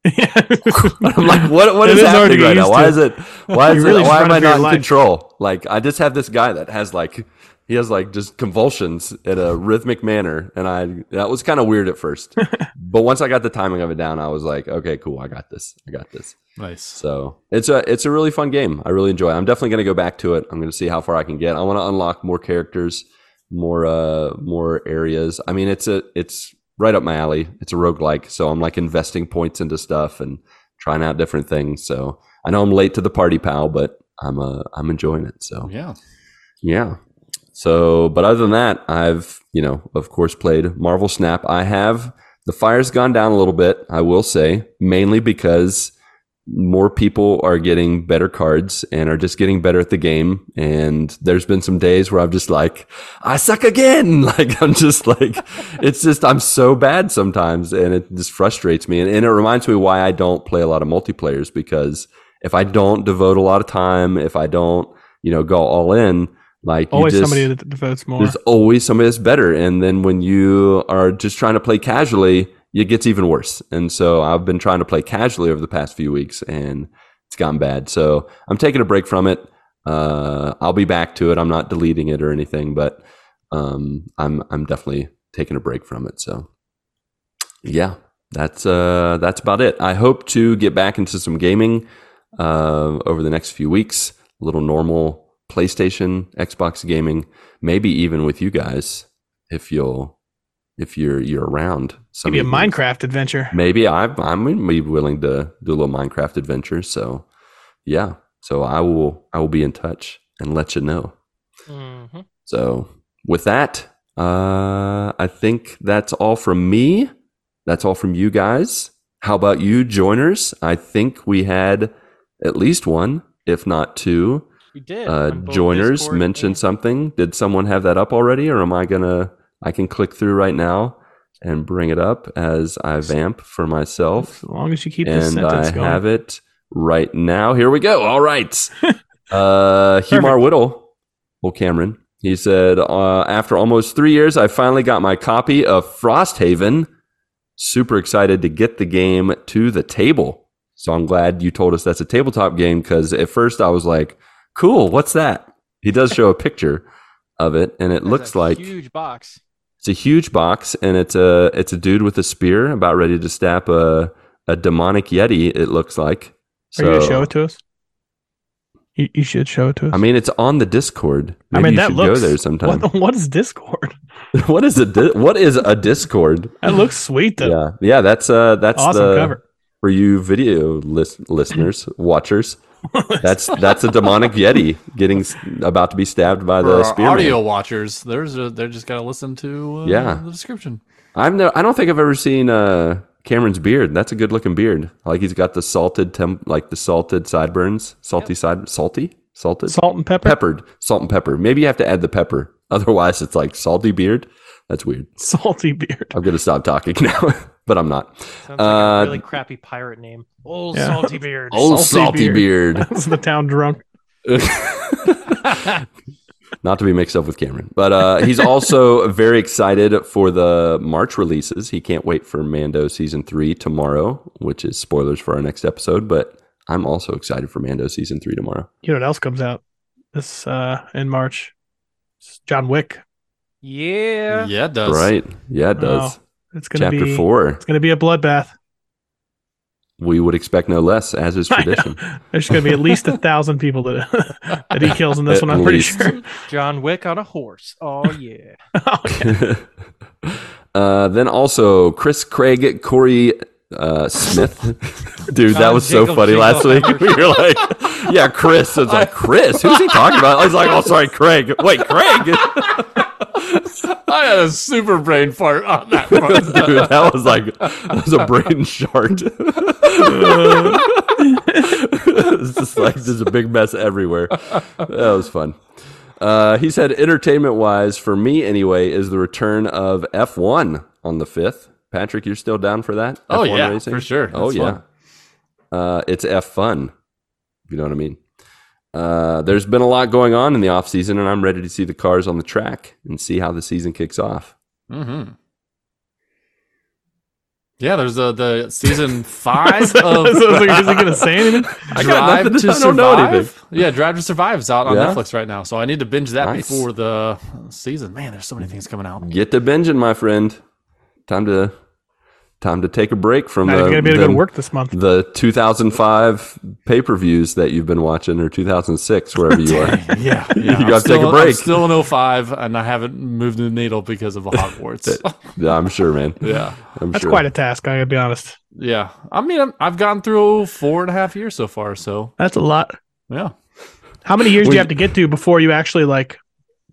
I'm like, "What? What is
is
happening right now? Why is it? Why is
You're
it? Why am I
running for your
not in
life.
control? Like I just have this guy that has like He has like just convulsions in a rhythmic manner, and I that was kind of weird at first. but once I got the timing of it down, I was like, okay, cool, I got this, I got this.
Nice.
So it's a it's a really fun game. I really enjoy. it. I'm definitely going to go back to it. I'm going to see how far I can get. I want to unlock more characters, more uh more areas. I mean, it's a it's right up my alley. It's a roguelike, so I'm like investing points into stuff and trying out different things. So I know I'm late to the party, pal, but I'm uh I'm enjoying it. So
Yeah.
yeah. So, but other than that, I've, you know, of course, played Marvel Snap. I have, the fire's gone down a little bit, I will say, mainly because more people are getting better cards and are just getting better at the game. And there's been some days where I'm just like, I suck again. Like, I'm just like, it's just, I'm so bad sometimes and it just frustrates me. And, and it reminds me why I don't play a lot of multiplayers because if I don't devote a lot of time, if I don't, you know, go all in, like
Always
just-
somebody that devotes more.
there's always somebody that's better. And then when you are just trying to play casually, it gets even worse. And so I've been trying to play casually over the past few weeks and it's gotten bad. So I'm taking a break from it. Uh, I'll be back to it. I'm not deleting it or anything, but um, I'm I'm definitely taking a break from it. So yeah, that's uh, that's about it. I hope to get back into some gaming uh, over the next few weeks. A little normal PlayStation, Xbox gaming, maybe even with you guys if you'll if you're you're around. Some
Maybe a. Minecraft adventure.
Maybe I'm I'm be willing to do a little Minecraft adventure. So yeah, so I will I will be in touch and let you know.
Mhm.
So with that, uh, I think that's all from me. That's all from you guys. How about you, joiners? I think we had at least one, if not two,
We did.
uh, joiners
Discord
mention
and-
something. Did someone have that up already, or am I gonna? I can click through right now and bring it up as I vamp for myself,
As long as you keep this
and
sentence
I
going.
have it right now. Here we go. All right. uh, Humar Whittle, well, Cameron. He said, uh, after almost three years, I finally got my copy of Frosthaven. Super excited to get the game to the table. So I'm glad you told us that's a tabletop game because at first I was like, cool, what's that? He does show a picture of it and it
There's
looks
a
like
huge box.
It's a huge box and it's a it's a dude with a spear about ready to stab a a demonic yeti it looks like.
Are you gonna show it to us? You, you should show it to us.
I mean, it's on the Discord.
I mean
you
that
should
looks.
go there sometime.
What, what is Discord?
what is a di- what is a Discord?
That looks sweet though.
Yeah, yeah. That's uh, that's
awesome
the
cover.
for you video lis- listeners, watchers. That's that's a demonic yeti getting about to be stabbed by
For
the
our
spearman.
audio watchers, there's a, they're just gotta listen to uh,
Yeah.
the description.
I've no, I don't think I've ever seen uh, Cameron's beard. That's a good looking beard. Like he's got the salted temp, like the salted sideburns, salty side, salty, salted,
Salt and pepper.
peppered, salt and pepper. Maybe you have to add the pepper. Otherwise, it's like salty beard. That's weird.
Salty beard.
I'm gonna stop talking now, but I'm not.
Sounds like
Uh,
a really crappy pirate name. Old
Yeah.
salty beard.
Old
Salty
salty
beard.
beard.
That's the town drunk.
not to be mixed up with Cameron. But uh, he's also very excited for the March releases. He can't wait for Mando season three tomorrow, which is spoilers for our next episode. But I'm also excited for Mando season three tomorrow.
You know what else comes out this uh in March? It's John Wick.
Yeah.
Yeah, it does.
Right? Yeah, it does.
Oh, It's gonna
Chapter
be
four.
It's gonna be a bloodbath.
We would expect no less, as is tradition.
There's gonna be at least a thousand people that that he kills in this
At
one. I'm pretty sure.
John Wick on a horse. Oh yeah.
Okay.
uh, then also Chris Craig, Corey uh, Smith. Dude, that
John
was so funny
Jingle
last week.
Peppers.
You're like, yeah, Chris. It's like, Chris, who's he talking about? I was like, oh, sorry, Craig. Wait, Craig.
I had a super brain fart on that one.
Dude, that was like, that was a brain shart. it's just like, there's a big mess everywhere. That was fun. Uh, he said, entertainment wise, for me anyway, is the return of F1 on the 5th. Patrick, you're still down for that?
Oh,
F1
yeah, for sure.
Oh,
That's
yeah.
fun.
Uh, it's F fun. You know what I mean? Uh, there's been a lot going on in the off season, and I'm ready to see the cars on the track and see how the season kicks off.
Mm-hmm. Yeah, there's a, the season five
So I was
of
like, is he gonna say anything?
I got nothing
to
to- I don't know
Survive. Yeah, Drive to Survive is out on
Yeah?
Netflix right now, so I need to binge that
Nice.
before the season. Man, there's so many things coming out.
Get to binging, my friend. Time to time to take a break from
Now
the,
you're gonna be able to go to work this month.
the 2005 pay per views that you've been watching, or 2006, wherever you are.
Yeah, yeah.
You gotta take a break.
I'm still in 05, and I haven't moved the needle because of Hogwarts.
yeah, I'm sure, man.
yeah,
I'm
That's
sure.
quite a task. I gotta be honest.
yeah. I mean, I'm, I've gone through four and a half years so far, so
That's a lot.
yeah.
How many years do you have to get to before you actually like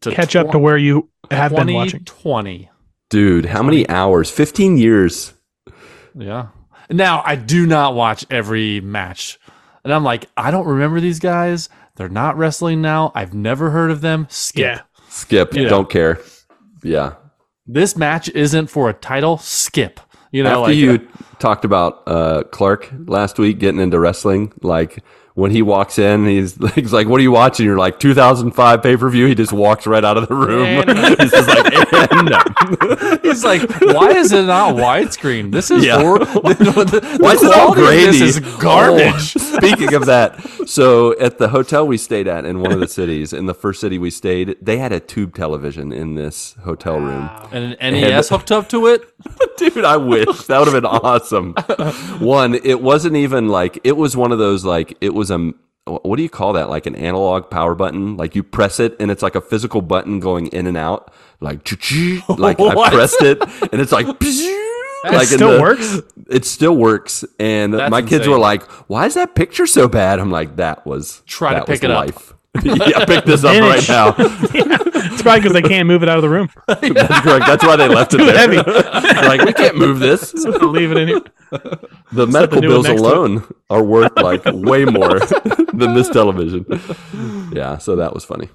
To
catch up to where you have been watching?
Twenty.
Dude, how many hours? 15 years.
Yeah. Now I do not watch every match. And I'm like, I don't remember these guys. They're not wrestling now. I've never heard of them. Skip.
Yeah.
Skip.
Yeah.
Don't care. Yeah.
This match isn't for a title. Skip. You know,
After
like
you talked about uh, Clark last week getting into wrestling, like when he walks in, he's, he's like, "What are you watching?" You're like, "2005 pay per view." He just walks right out of the room.
And-
he's just like, and no.
he's like, why is it not widescreen? This is
Yeah.
hor- the, the
Why is it all grainy?
This is garbage.
Oh, speaking of that, so at the hotel we stayed at in one of the cities, in the first city we stayed, they had a tube television in this hotel room.
And an NES hooked up to it.
Dude, I wish that would have been awesome. One, it wasn't even like it was one of those like it was a what do you call that? Like an analog power button. Like you press it and it's like a physical button going in and out. Like like I pressed it and it's like like in
still
the-
works?
It still works. And
That's
my kids
insane.
were like, "Why is that picture so bad?" I'm like, "That was
Try to
that was
pick it up.
Life." yeah, pick this up right
Finish.
now.
It's probably because they can't move it out of the room.
That's correct. That's why they left it there.
heavy.
Like we can't move this.
Leave it in here.
The medical
new one
bills
next to it.
alone are worth like way more than this television. Yeah, so that was funny.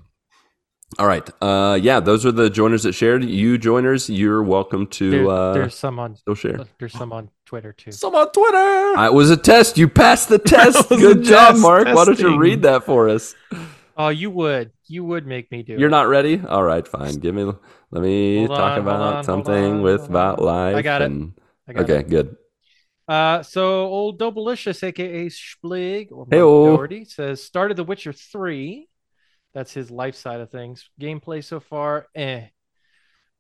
All right. Uh yeah, those are the joiners that shared. You joiners, you're welcome to
There-
uh
there's some on
still share.
there's some on Twitter too.
Some on Twitter.
Uh, it was a test. You passed the test.
was
Good job,
test.
Marc. Why don't you
Testing.
read that for us?
Oh, you would you would make me do.
You're
it.
not ready? All right, fine. Give me let me
Hold
talk
on,
about
on,
something
on,
with
hold
about life.
I got it.
and-
I got
Okay,
it.
good.
Uh, so old Dobelicious, aka Splig or Mark
Hey-o.
Doherty, says started The Witcher three. That's his life side of things. Gameplay so far, eh.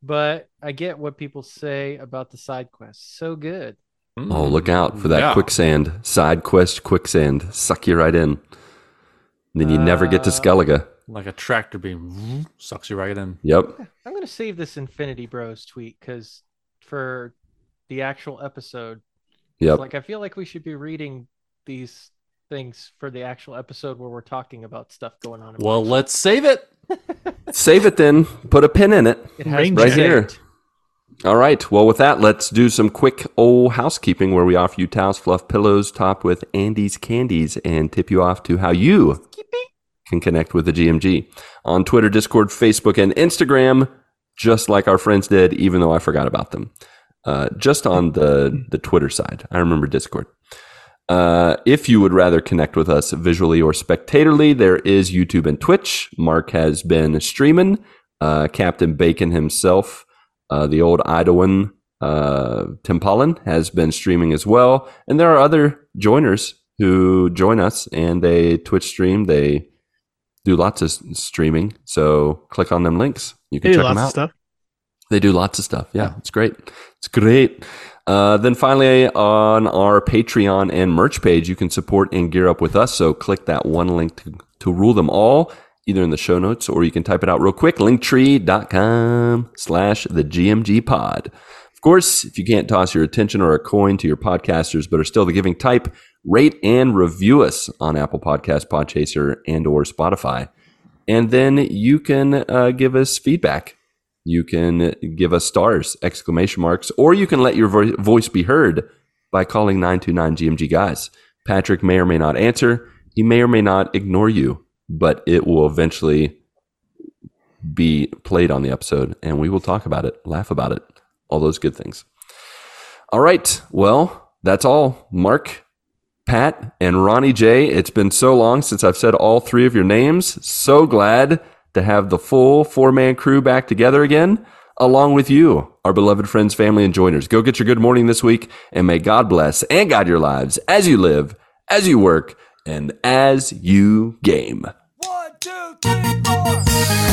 But I get what people say about the side quests. So good.
Oh, look out for that
Yeah.
quicksand. Side quest quicksand. Suck you right in. Then you never get to
Uh,
Skellige.
Like a tractor beam sucks you right in.
Yep.
I'm gonna save this Infinity Bros tweet because for the actual episode,
Yep.
like I feel like we should be reading these things for the actual episode where we're talking about stuff going on.
Well,
Witcher.
let's save it.
Save it then. Put a pin in it.
it has
Rain
Right here.
saved.
All right. Well, with that, let's do some quick old housekeeping where we offer you towels, fluff pillows topped with Andes candies and tip you off to how you can connect with the GMG on Twitter, Discord, Facebook, and Instagram, just like our friends did, even though I forgot about them. Uh, just on the, the Twitter side. I remember Discord. Uh, if you would rather connect with us visually or spectatorly, there is YouTube and Twitch. Marc has been streaming. Uh, Captain Bacon himself, uh, the old Idawan uh, Tim Pollen, has been streaming as well. And there are other joiners who join us and they Twitch stream. They do lots of streaming. So click on them links. You can
They
check them out.
stuff.
They do lots of stuff. Yeah, it's great. It's great. Uh, then finally, on our Patreon and merch page, you can support and gear up with us. So click that one link to, to rule them all, either in the show notes or you can type it out real quick. Linktree.com slash the GMG pod. Of course, if you can't toss your attention or a coin to your podcasters, but are still the giving type, rate and review us on Apple Podcast, Podchaser, and or Spotify. And then you can uh, give us feedback. You can give us stars, exclamation marks, or you can let your vo- voice be heard by calling 929 GMG Guys. Patrick may or may not answer. He may or may not ignore you, but it will eventually be played on the episode and we will talk about it, laugh about it, all those good things. All right. Well, that's all. Marc, Pat, and Ronnie J. It's been so long since I've said all three of your names. So glad to have the full four man crew back together again, along with you, our beloved friends, family, and joiners. Go get your good morning this week, and may God bless and guide your lives as you live, as you work, and as you game.
Two, three, four.